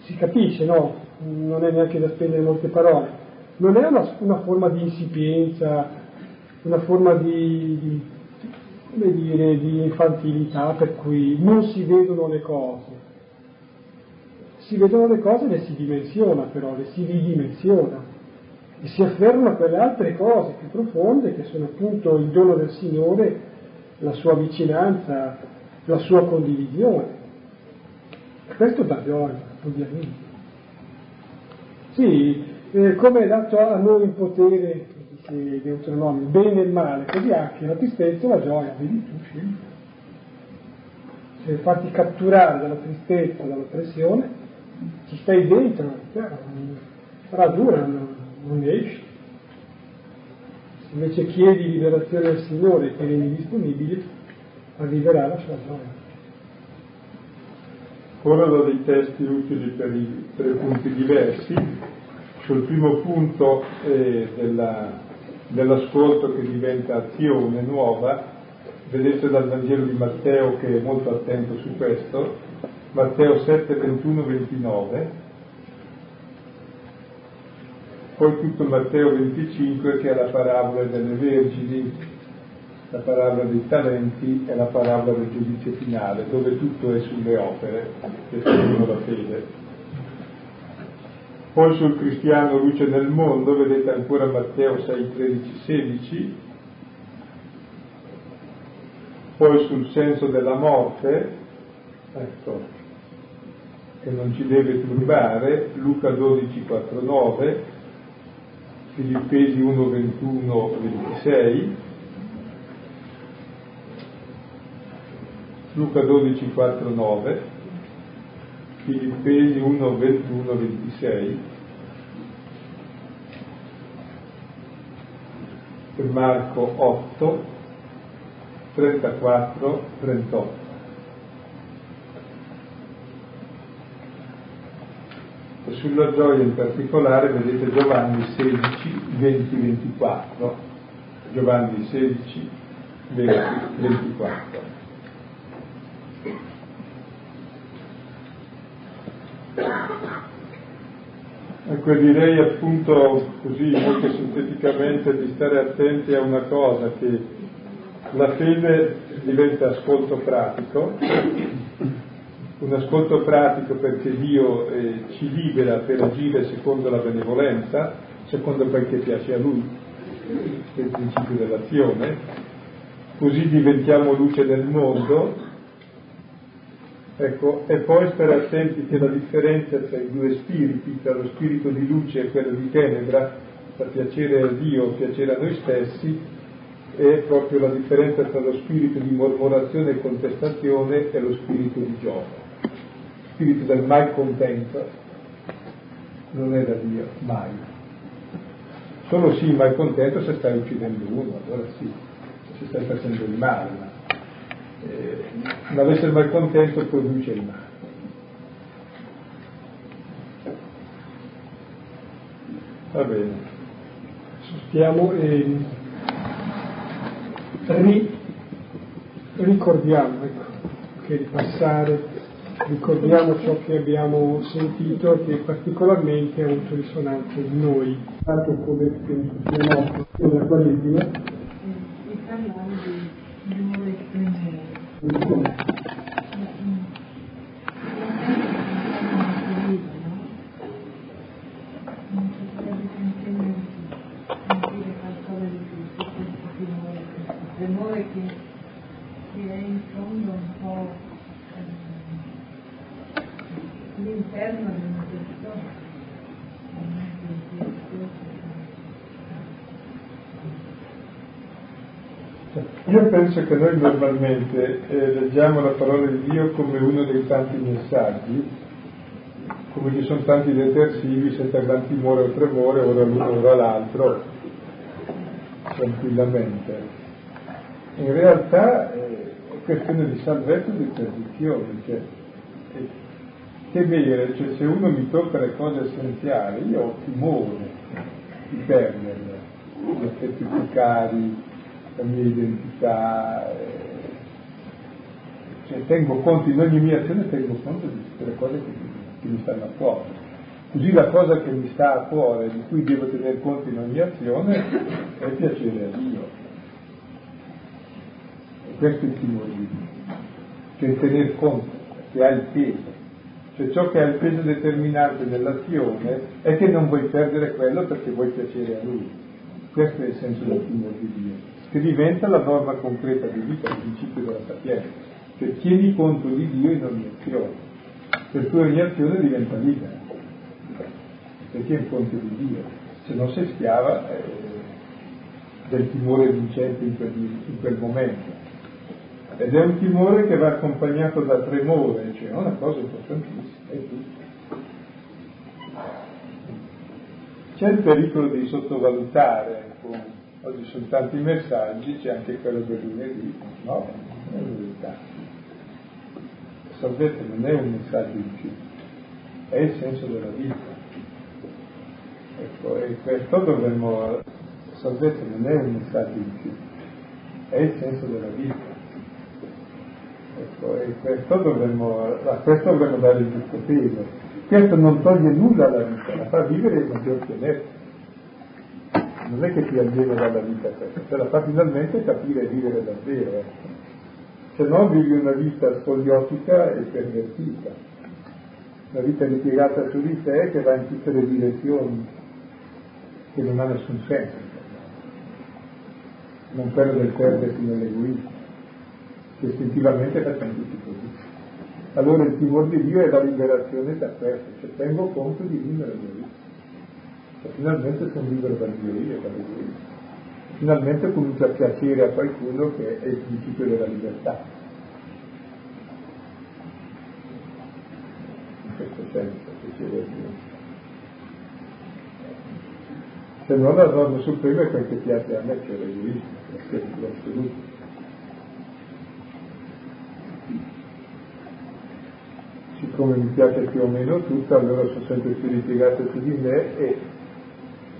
si capisce, no? Non è neanche da spendere molte parole, non è una, una forma di insipienza, una forma di, di, dire, di infantilità per cui non si vedono le cose. Si vedono le cose e le si dimensiona però, le si ridimensiona e si affermano quelle altre cose più profonde che sono appunto il dono del Signore, la sua vicinanza, la sua condivisione. Questo dà gioia, ovviamente. Sì, eh, come è dato a noi il potere, dice Deuteronomio, il bene e il male, così anche la tristezza e la gioia, vedi tu, scegli. Se fatti catturare dalla tristezza, dall'oppressione, ci stai dentro, sarà dura, no? non esci. Se invece chiedi liberazione al Signore e ti rendi disponibile, arriverà la sua gioia. Ora do dei testi utili per i tre punti diversi. Sul primo punto eh, della, dell'ascolto che diventa azione nuova, vedete dal Vangelo di Matteo che è molto attento su questo, Matteo 7, 21, 29, poi tutto Matteo 25 che è la parabola delle vergini, la parabola dei talenti e la parabola del giudizio finale, dove tutto è sulle opere che sono la fede. Poi sul cristiano luce nel mondo, vedete ancora Matteo 6, 13, 16, poi sul senso della morte, ecco, che non ci deve turbare, Luca 12, 4, 9, Filippesi 1, 21, 26, Luca 12, 4, 9, Filippesi 1, 21, 26, e Marco 8, 34, 38. E sulla gioia in particolare vedete Giovanni 16, 20, 24. Giovanni 16, 20, 24. Ecco, direi appunto così molto sinteticamente di stare attenti a una cosa, che la fede diventa ascolto pratico, un ascolto pratico perché Dio eh, ci libera per agire secondo la benevolenza, secondo quel che piace a Lui, che è il principio dell'azione, così diventiamo luce nel mondo, ecco, e poi stare attenti che la differenza tra i due spiriti, tra lo spirito di luce e quello di tenebra, per piacere a Dio piacere a noi stessi, è proprio la differenza tra lo spirito di mormorazione e contestazione e lo spirito di gioco. Lo spirito del mai contento non è da Dio, mai. Solo sì, mai contento se stai uccidendo uno, allora sì, se stai facendo il male, ma eh, non essere mai contento produce il male. Va bene. Stiamo e ri, ricordiamo, ecco, che ripassare, ricordiamo ciò che abbiamo sentito che particolarmente ha avuto risonanza in noi, tanto come sia noto nella Quaresima. E parlare di amore estremo. L'amore che, che è in fondo un po' ehm, l'interno di una persona, non è che sia questo. Io penso che noi normalmente eh, leggiamo la parola di Dio come uno dei tanti messaggi, come ci sono tanti detersivi, se per timore o tremore, ora l'uno ora l'altro, tranquillamente. In realtà eh, è questione di salvezza e di perdizione, cioè, eh, temere, cioè se uno mi tocca le cose essenziali, io ho timore di perderle, gli effetti più cari, la mia identità, eh, cioè tengo conto, in ogni mia azione tengo conto di tutte le cose che, che mi stanno a cuore. Così la cosa che mi sta a cuore, di cui devo tener conto in ogni azione, è piacere a Dio. E questo è il timore di Dio, cioè tener conto, che ha il peso. Cioè ciò che ha il peso determinante dell'azione è che non vuoi perdere quello perché vuoi piacere a Lui. Questo è il senso del timore di Dio, che diventa la norma concreta di vita, il principio della sapienza. Cioè tieni conto di Dio in ogni azione, per cui ogni azione diventa libera perché è un conto di Dio, se non sei schiava eh, del timore vincente in quel, in quel, momento. Ed è un timore che va accompagnato da tremore, cioè una cosa importantissima, è tutto. C'è il pericolo di sottovalutare, ecco, oggi sono tanti messaggi, c'è anche quello del lunedì, no, è verità. Salvezza non è un messaggio in più, è il senso della vita. Ecco, e questo dovremmo, salvezza non è un messaggio in più, è il senso della vita. Ecco, e questo dovremmo, a questo dovremmo dare il giusto peso. Questo non toglie nulla alla vita, la fa vivere in maggior pienezza. Non è che ti allena dalla vita te la fa finalmente capire e vivere davvero. Ecco. Se no vivi una vita spogliotica e pervertita, una vita ripiegata su di te che va in tutte le direzioni che non ha nessun senso, non quello del perdersi nell'egoismo, che istintivamente facciamo tutti così. Allora il timore di Dio è la liberazione da questo, cioè tengo conto di vivere la mia vita. Finalmente sono libero dal mio io, dall'egoismo. Finalmente comincio a piacere a qualcuno che è il principio della libertà. In questo senso, piacere a Dio se non la norma suprema è quel che piace a me, cioè l'egoismo, l'assoluto. Siccome mi piace più o meno tutto, allora sono sempre più ripiegato su di me e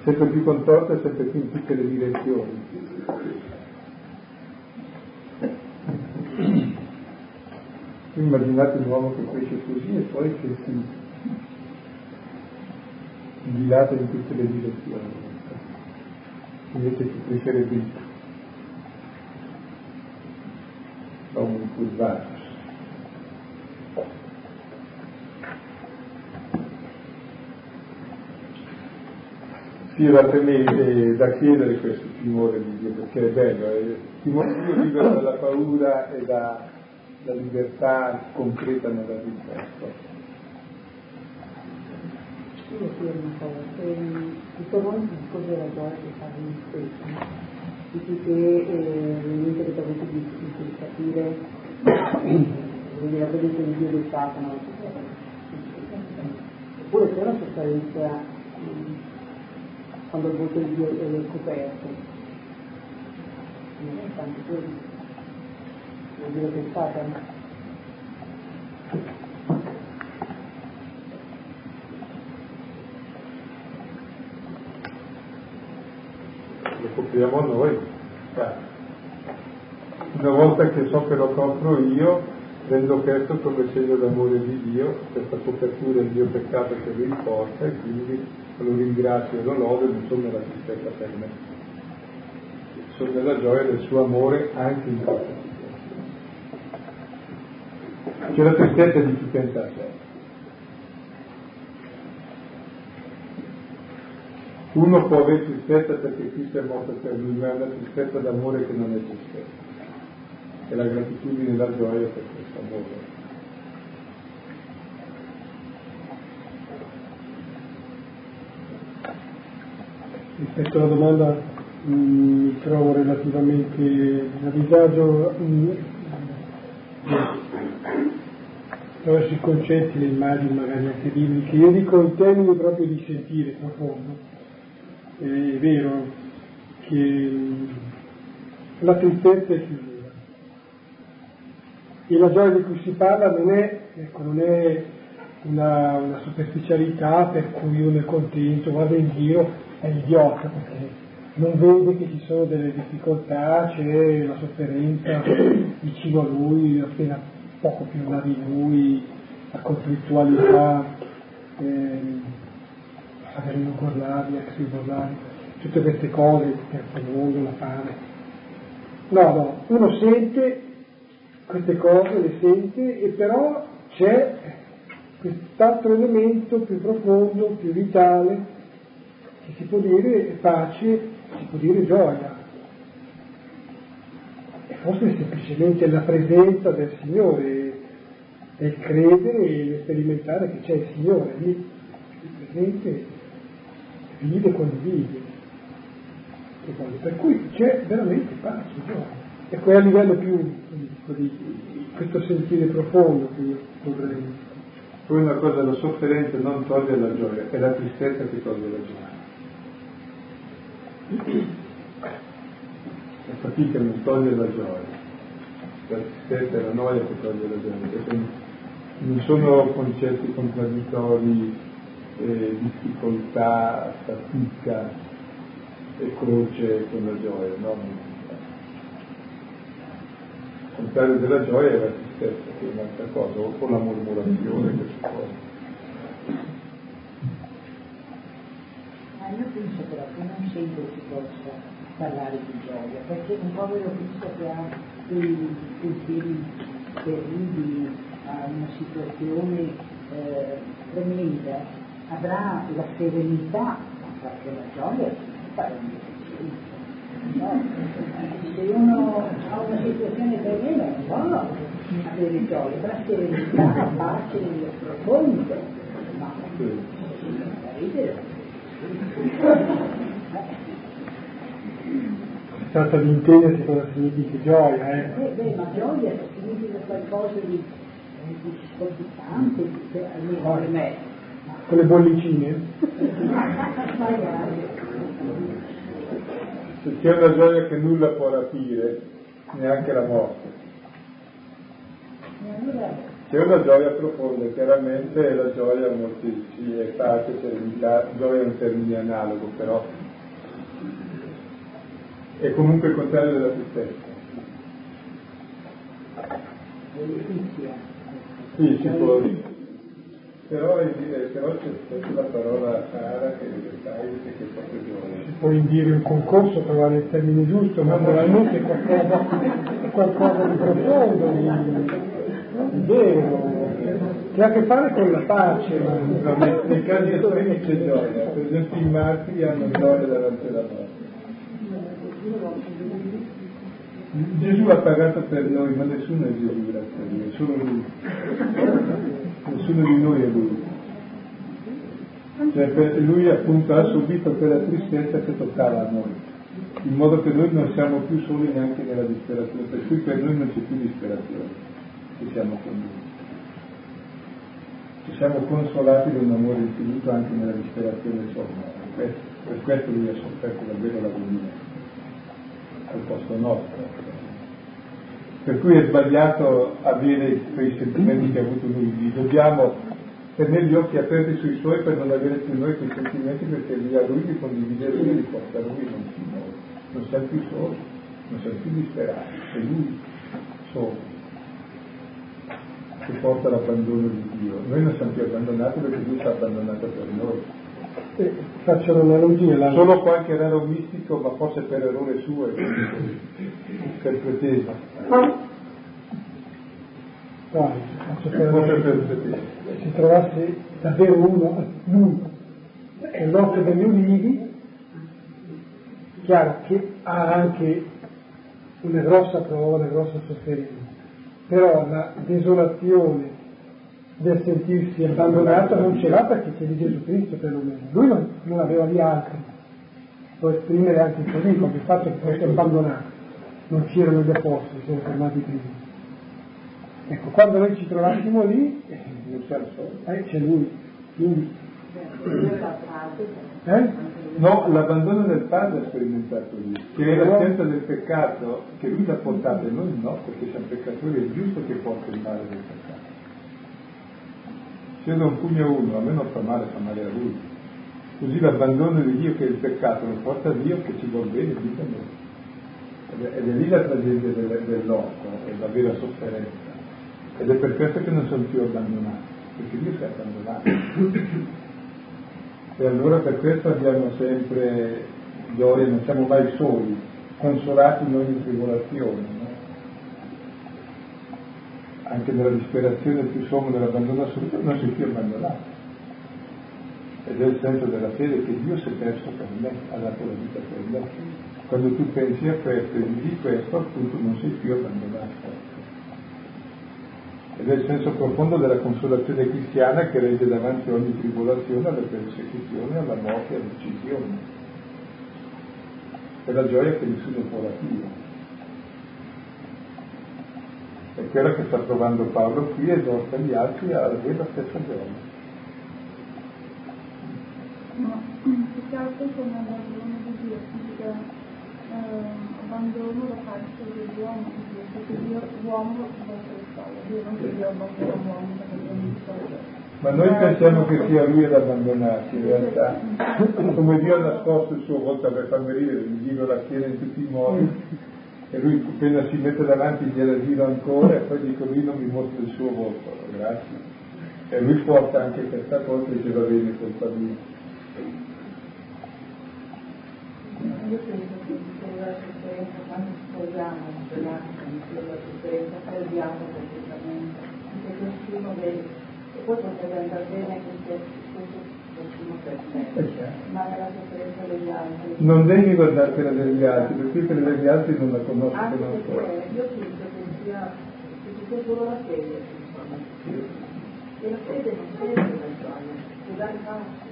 sempre più contorto e sempre più in tutte le direzioni. Immaginate un uomo che cresce così e poi che si dilata in tutte le direzioni invece di crescere dritto, da un curvato. Eh, da chiedere questo timore di Dio, perché è bello, è il timore di Dio libero dalla paura e da, da libertà concreta nella vita. Io chiedo un po', ehm, tutto noi cos'è la gioia che fa in stesso? dici che eh, niente che avete difficile di capire la presenza di Dio del Satana oppure c'è una sofferenza quando il Dio è coperto. Non è tanto quello. Vuol dire che il Satana lo copriamo noi. Una volta che so che lo copro io, rendo questo come segno d'amore di Dio, questa copertura del mio peccato che mi importa e quindi lo ringrazio e lo lodo non sono nella tristezza per me. Sono nella gioia del suo amore anche in questa situazione. C'è la tristezza di chi pensa a sé. Uno può avere tristezza perché Cristo è morto per lui, ma è una tristezza d'amore che non tristezza. È la gratitudine e la gioia per questo amore. Rispetto alla domanda mi trovo relativamente a disagio. Attraverso i concetti, le immagini magari anche bibliche. Io dico in termini proprio di sentire profondo. È vero che la tristezza è chiusura e la gioia di cui si parla non è, ecco, non è una, una, superficialità per cui uno è contento, guarda in giro, è idiota perché non vede che ci sono delle difficoltà, c'è la sofferenza vicino a lui, appena poco più là di lui, la conflittualità. Eh, avere i Jugoslavia, ex Jugoslavia, tutte queste cose, il terzo mondo, la fame. No, no, uno sente queste cose, le sente e però c'è quest'altro elemento più profondo, più vitale, che si può dire pace, si può dire gioia. E forse è semplicemente la presenza del Signore, del credere e sperimentare che c'è il Signore lì, presente vive e condivide. Per cui c'è veramente pace, gioia. E poi a livello più di questo sentire profondo che io vorrei. Poi una cosa, la sofferenza non toglie la gioia, è la tristezza che toglie la gioia. La fatica non toglie la gioia, tristezza è la noia che toglie la gioia, perché non sono concetti contraddittori eh, difficoltà, fatica e croce con la gioia, no? Il contrario della gioia è la tristezza, che è un'altra cosa, o la mormorazione, queste cose. Io penso però che non sempre si possa parlare di gioia, perché un povero Cristo che ha dei pensieri terribili, ha una situazione eh, tremenda, avrà la serenità, perché la gioia fare un no? Se uno ha una situazione tremenda non può avere gioia, avrà serenità, pace profonda, ma ridere. Di intendersi cosa significa gioia, eh? eh beh, ma gioia significa qualcosa di, di scottante, almeno per me con le bollicine? Se c'è una gioia che nulla può rapire, neanche la morte. C'è una gioia profonda, chiaramente è la gioia molti sì, è pace, serenità, gioia è un termine analogo, però è comunque il contrario della tristezza. Sì, si può dire però, però c'è la parola cara che sai che è proprio gioia. Si può indire un concorso, trovare il termine giusto, ma naturalmente è qualcosa, è qualcosa di profondo, vero, che ha a che fare con la pace. No, nei, nei casi estremi c'è gioia, per esempio i martiri hanno gioia davanti alla morte. Gesù ha pagato per noi, ma nessuno è Gesù, grazie a Dio, solo lui nessuno di noi è lui. Cioè, lui appunto ha subito quella tristezza che toccava a noi. in modo che noi non siamo più soli neanche nella disperazione, per cui per noi non c'è più disperazione, ci siamo convinti. Ci siamo consolati da un amore infinito anche nella disperazione somma, per questo lui ha sofferto davvero l'agonia al posto nostro. Per cui è sbagliato avere quei sentimenti che ha avuto lui, li dobbiamo tenere gli occhi aperti sui suoi per non avere più noi quei sentimenti perché lì a lui di condividere lui li porta a lui, non si noi. Non siamo più soli, non siamo più disperati, è lui solo che porta l'abbandono di Dio. Noi non siamo più abbandonati perché lui ci ha abbandonato per noi. Eh, faccio un'analogia. Solo qualche raro mistico, ma forse per errore suo, è per pretesa. Dai, faccio per. Si trovasse davvero uno, lui, nell'occhio degli ulivi, chiaro che ha anche una grossa prova, una grossa sofferenza, però la desolazione del sentirsi abbandonato non ce l'ha perché c'è di Gesù Cristo perlomeno. Lui non, non aveva di altri. Può esprimere anche così, come il fatto che fosse abbandonato. Non c'erano gli apostoli, sono fermati prima. Ecco, quando noi ci trovassimo lì, eh, eh, c'è lui. Quindi, eh? No, l'abbandono del padre ha sperimentato lui, che è l'assenza del peccato, che lui l'ha portato e noi no, perché siamo peccatori, è giusto che porti il male del peccato. Se io do un pugno a uno, a me non fa male, fa male a lui. Così l'abbandono di Dio che è il peccato lo porta a Dio che ci vuol bene, dica noi. Ed è, lì la tragedia del, dell'orto, è la vera sofferenza. Ed è per questo che non sono più abbandonati, perché Dio si è abbandonato. E allora per questo abbiamo sempre gioia, non siamo mai soli, consolati in ogni tribolazione. no? Anche nella disperazione più somma dell'abbandono assoluto non si è più abbandonato. Ed è il senso della fede che Dio si è perso per me, ha dato la vita per me. Quando tu pensi a questo e vivi questo, appunto non sei più abbandonato. Ed è il senso profondo della consolazione cristiana che regge davanti a ogni tribolazione, alla persecuzione, alla morte, all'uccisione. È la gioia che nessuno può rapire. È quella che sta provando Paolo qui e esorta gli altri a avere la stessa gioia. Ma più che altro come abbandono di Dio, significa eh, abbandono da parte dell'uomo Ma noi pensiamo che sia lui ad abbandonarci, in realtà, come Dio ha nascosto il suo volto per farmi ridere, gli giro la schiena in tutti i modi, e lui appena si mette davanti gliela giro ancora e poi dico lui non mi mostra il suo volto, grazie. E lui porta anche questa cosa e dice va bene, colpa mia. Io penso che quando spogliamo la speranza di quella sofferenza, perdiamo completamente, nessuno vede. E poi potrebbe andare bene anche se nessuno per È chiaro. ma nella sofferenza degli altri. Non devi guardare quella degli altri, perché quella degli altri non la conosci Anche che non io penso che sia, che ci sia solo la fede, insomma. E la fede non serve la gioia, può dare pace.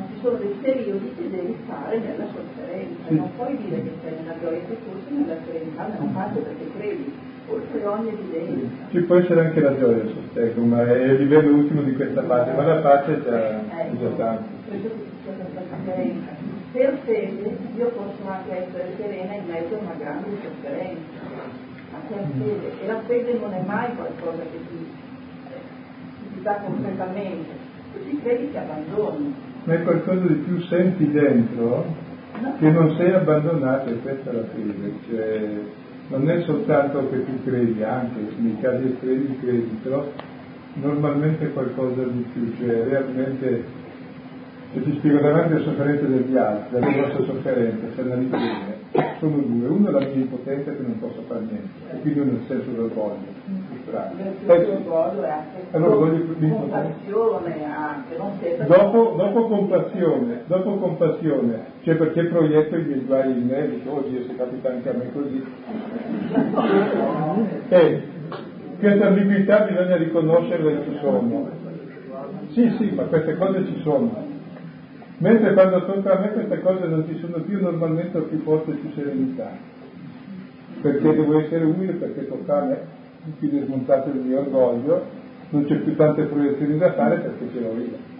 Ma ci sono dei periodi che devi fare nella sofferenza, Sì. non puoi dire che sei nella gioia, che forse nella serenità, nella pace perché credi, oltre ogni evidenza. Ci può essere anche la gioia, sostengo, ma è il livello ultimo di questa pace, ma la pace è già, è Ecco, già tanto. questo che c'è questa sofferenza. Per fede io posso anche essere serena in mezzo a una grande sofferenza, ma per fede. E la fede non è mai qualcosa che ti, che ti dà concretamente. Tu ci credi che abbandoni. Ma è qualcosa di più senti dentro che non sei abbandonato, e questa è la fede. Cioè, non è soltanto che tu credi, anche nei casi estremi credi, però normalmente è qualcosa di più, cioè realmente se ti spiego davanti alle sofferenze degli altri, alle vostre sofferenze, se analizzi bene, sono due, uno è la mia impotenza che non posso fare niente, e quindi è il senso dell'orgoglio, frustrato. Il sì, orgoglio è anche Allora, voglio- compassione anche, non sempre. Dopo, dopo compassione, dopo compassione, cioè perché proietto i miei in me, dico, oh Dio, se capita anche a me così. E queste ambiguità bisogna riconoscerle ci sono. Sì, sì, ma queste cose ci sono. Mentre quando tocca a me queste cose non ci sono più, normalmente ho più forza e più serenità. Perché devo essere umile, perché tocca a me, più smontato il mio orgoglio, non c'è più tante proiezioni da fare perché ce l'ho io.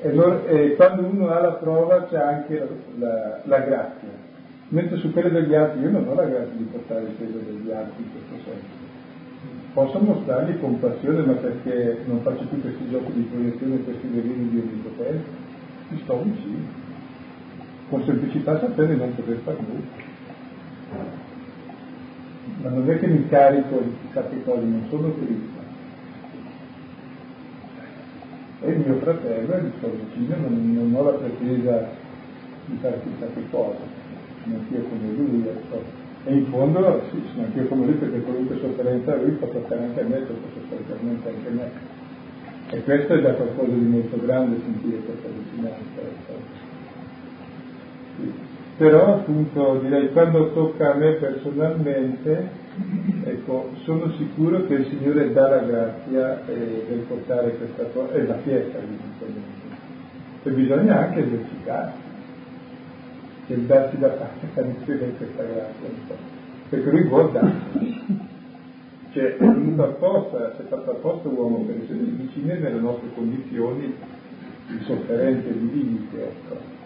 E, allora, e quando uno ha la prova c'è anche la, la, la, grazia. Mentre su quelle degli altri io non ho la grazia di portare il peso degli altri in questo senso. Posso mostrargli compassione, ma perché non faccio più questi giochi di proiezione, questi delirio di onnipotente? mi sto vicino, con semplicità sapendo non poter fare nulla. Ma non è che mi carico di cose, non sono Cristo. È il mio fratello e mi sto vicino, non, non ho la pretesa di che cosa, sono anch'io come lui, ecco. E in fondo sì, sono anch'io come lui perché qualunque sofferenza lui fa toccare anche a me, può sostanzialmente anche a me. E questo è già qualcosa di molto grande sentire questa vicinanza. Ecco. Sì. Però appunto direi quando tocca a me personalmente, ecco, sono sicuro che il Signore dà la grazia eh, del portare questa cosa, e la fiesta evidentemente. E bisogna anche esercitarsi, e darsi da parte a ricevere questa grazia, perché lui vuol darsi cioè è venuto apposta, è fatto apposta uomo per essere vicino nelle nostre condizioni di sofferenza e di limite, ecco.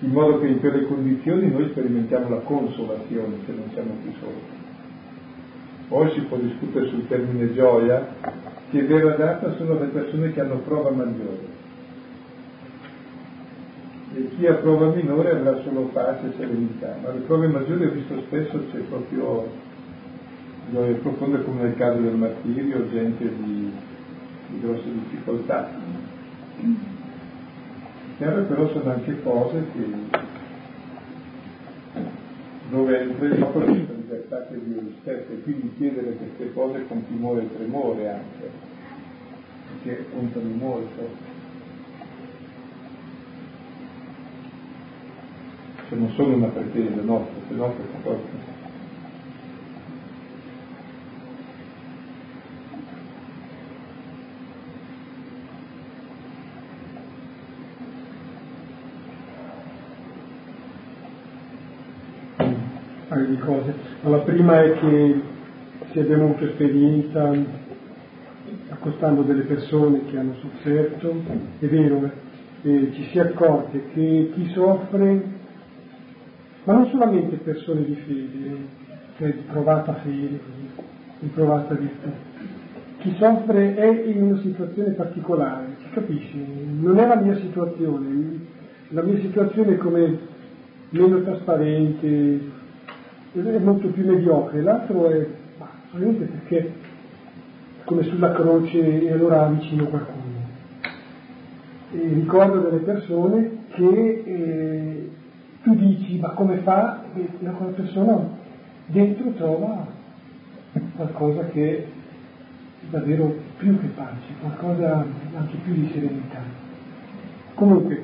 In modo che in quelle condizioni noi sperimentiamo la consolazione se non siamo più soli. Poi si può discutere sul termine gioia, che vera data sono le persone che hanno prova maggiore. E chi ha prova minore avrà solo pace e serenità, ma le prove maggiori ho visto spesso c'è proprio dove profonde come nel caso del martirio, gente di, di grosse difficoltà. Chiaro però sono anche cose che dove in gioco la libertà che Dio rispetta e quindi chiedere queste cose con timore e tremore anche, perché contano molto. Se non sono una pretesa nostra, se no queste cose di cose. La prima è che se abbiamo avuto esperienza accostando delle persone che hanno sofferto, è vero, eh, ci si accorge che chi soffre, ma non solamente persone di fede, cioè di provata fede, di provata virtù, chi soffre è in una situazione particolare, si capisce? Non è la mia situazione, la mia situazione è come meno trasparente, è molto più mediocre, l'altro è solamente perché è come sulla croce e allora vicino qualcuno. E ricordo delle persone che eh, tu dici ma come fa e quella persona dentro trova qualcosa che è davvero più che pace, qualcosa anche più di serenità. Comunque,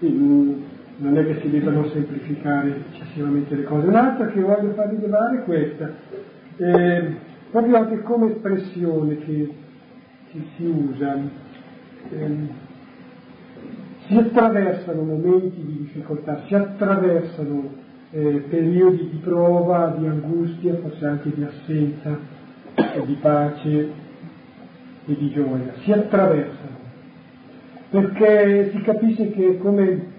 il, non è che si debbano semplificare eccessivamente le cose. Un'altra che voglio far rilevare è questa, eh, proprio anche come espressione che, che si usa. Eh, si attraversano momenti di difficoltà, si attraversano eh, periodi di prova, di angustia, forse anche di assenza, di pace e di gioia. Si attraversano, perché si capisce che come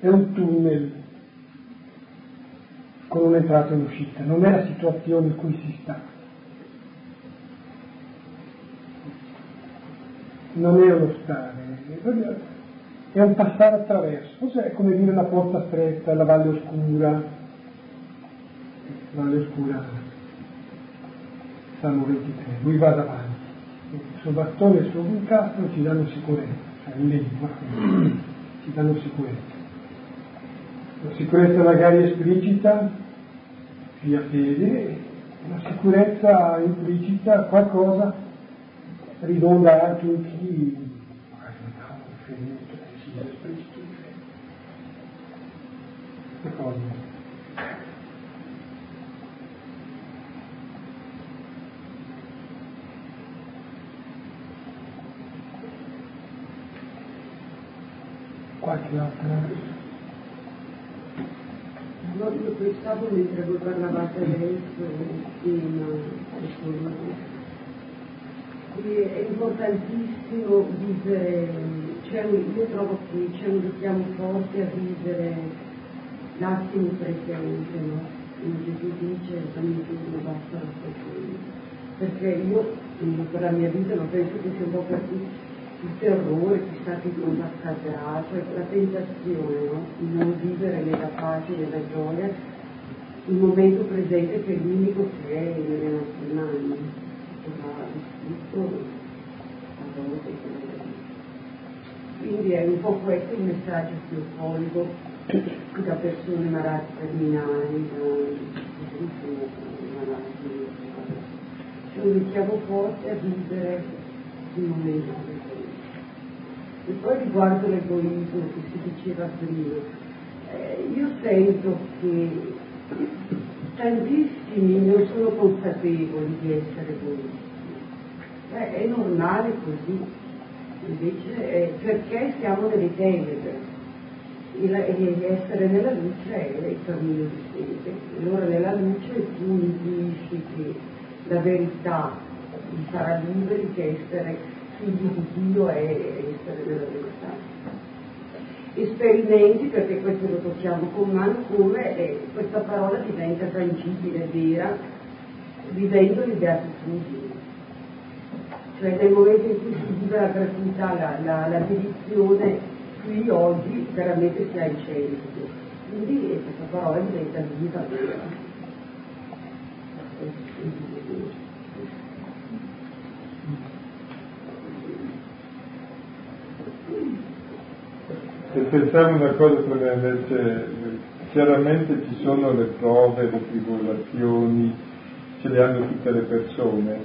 è un tunnel con un'entrata e un'uscita, non è la situazione in cui si sta. Non è uno stare, è un passare attraverso, forse è come dire una porta stretta, la valle oscura, la valle oscura, Salmo 23, lui va davanti, il suo bastone e il suo incastro ci danno sicurezza, cioè in ci danno sicurezza la sicurezza magari esplicita via fede, la sicurezza implicita qualcosa ridonda anche in chi magari non ha un riferimento preciso esplicito di fede. Che cosa? qualche No, io pensavo mentre voi parlavate adesso in riforma è importantissimo vivere, cioè, io trovo che c'è un richiamo forte a vivere l'attimo presente, no? Come Gesù dice, ogni giorno basta la sua Perché io, per la mia vita, non penso che sia un po' per il terrore, chissà che cosa accadrà, cioè la tentazione no? di non vivere nella pace, nella gioia, il momento presente che è l'unico che è nelle nostre mani. Quindi è un po' questo il messaggio che io colgo da persone malate terminali, da malati. C'è un richiamo forte a vivere il momento presente. E poi riguardo l'egoismo che si diceva prima, eh, io sento che tantissimi non sono consapevoli di essere egoisti. Eh, è normale così, invece eh, perché siamo nelle tenebre. E essere nella luce è il cammino di sede. Allora nella luce tu intuisci che la verità vi farà liberi, che essere figli di Dio è essere nella verità. Esperimenti, perché questo lo tocchiamo con mano, come questa parola diventa tangibile, vera, vivendo le beatitudini. Cioè nel momento in cui si vive la gratuità, la, la, la dedizione, qui oggi veramente si ha il centro. Quindi questa parola diventa viva, vera. Se pensiamo una cosa invece, chiaramente ci sono le prove, le tribolazioni, ce le hanno tutte le persone.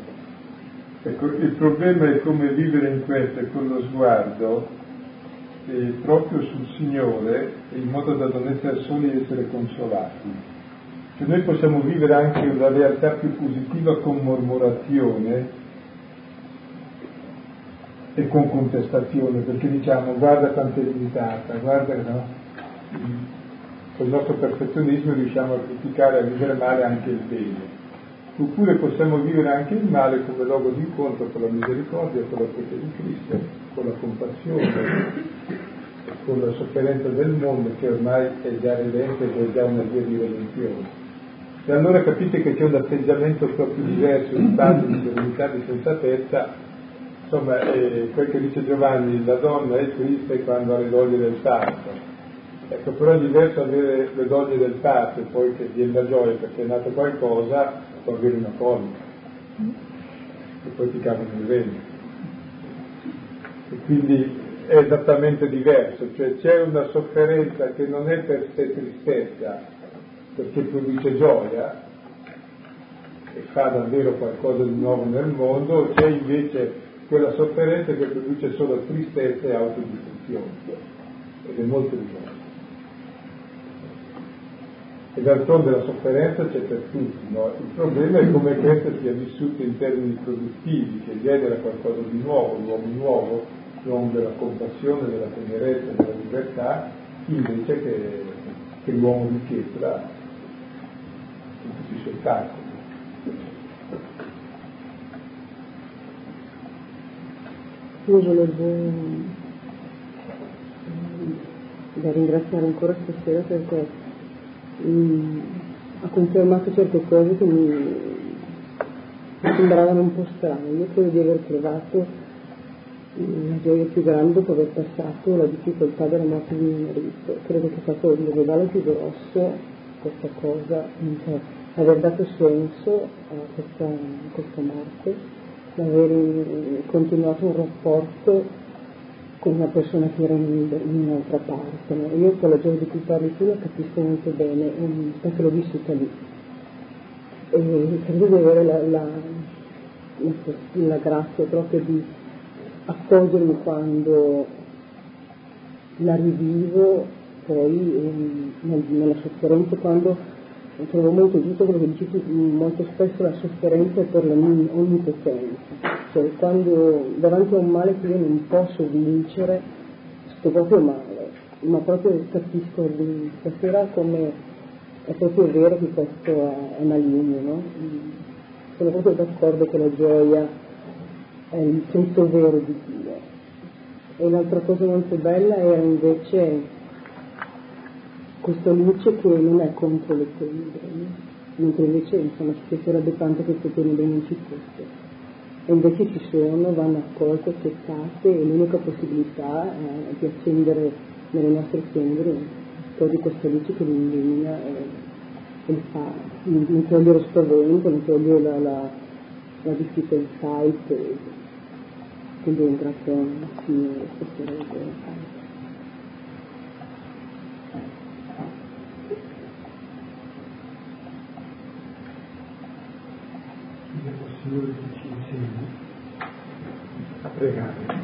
Ecco, il problema è come vivere in questo con lo sguardo eh, proprio sul Signore in modo da non essere soli e essere consolati. Cioè noi possiamo vivere anche una realtà più positiva con mormorazione, e con contestazione, perché diciamo guarda quanto è limitata, guarda che no, con il nostro perfezionismo riusciamo a criticare, a vivere male anche il bene. Oppure possiamo vivere anche il male come luogo di incontro con la misericordia, con la fede di Cristo, con la compassione, con la sofferenza del mondo che ormai è già ridente ed è già una via di redenzione. E allora capite che c'è un atteggiamento proprio diverso di pace, di serenità, di sensatezza insomma eh, quel che dice Giovanni, la donna è triste quando ha le doglie del parto. Ecco, però è diverso avere le doglie del parto e poi che viene la gioia perché è nato qualcosa, può avere una colica e poi ti cadono i venti. E quindi è esattamente diverso, cioè c'è una sofferenza che non è per sé tristezza, perché produce gioia e fa davvero qualcosa di nuovo nel mondo, c'è invece quella sofferenza che produce solo tristezza e autodistruzione ed è molto diverso. E d'altronde la sofferenza c'è per tutti, no? il problema è come questa sia vissuta in termini produttivi, che genera qualcosa di nuovo, l'uomo nuovo, l'uomo della compassione, della tenerezza, della libertà, invece che, che l'uomo di pietra tutti i suoi calcoli. Io volevo da ringraziare ancora stasera perché mh, ha confermato certe cose che mi, sembravano un po' strane. Io credo di aver trovato la gioia più grande dopo aver passato la difficoltà della morte di mio marito. Credo che è stato il regalo più grosso questa cosa, cioè aver dato senso a questa, a questa morte aver continuato un rapporto con una persona che era in, in un'altra parte. No? Io quella gioia di cui parli tu la capisco molto bene, perché l'ho vissuta lì. E credo di avere la, la, la, la grazia proprio di accorgermi quando la rivivo poi eh, nella sofferenza, quando trovo molto giusto quello che dici tu, molto spesso la sofferenza è per la mia onnipotenza, cioè quando davanti a un male che io non posso vincere sto proprio male ma proprio capisco di stasera come è proprio vero che questo è, è maligno, no? Sono proprio d'accordo che la gioia è il frutto vero di Dio. E un'altra cosa molto bella era invece questa luce che non è contro le tenebre, mentre invece insomma, ci piacerebbe tanto che queste tenebre non ci fossero. E invece ci sono, vanno accolte, accettate e l'unica possibilità è di accendere nelle nostre tenebre proprio questa luce che li illumina e, e li fa, mi toglie lo spavento, mi toglie la, la, la difficoltà, il peso. Quindi ringrazio il Signore di quello Senhor, a né? tá pregar. Né?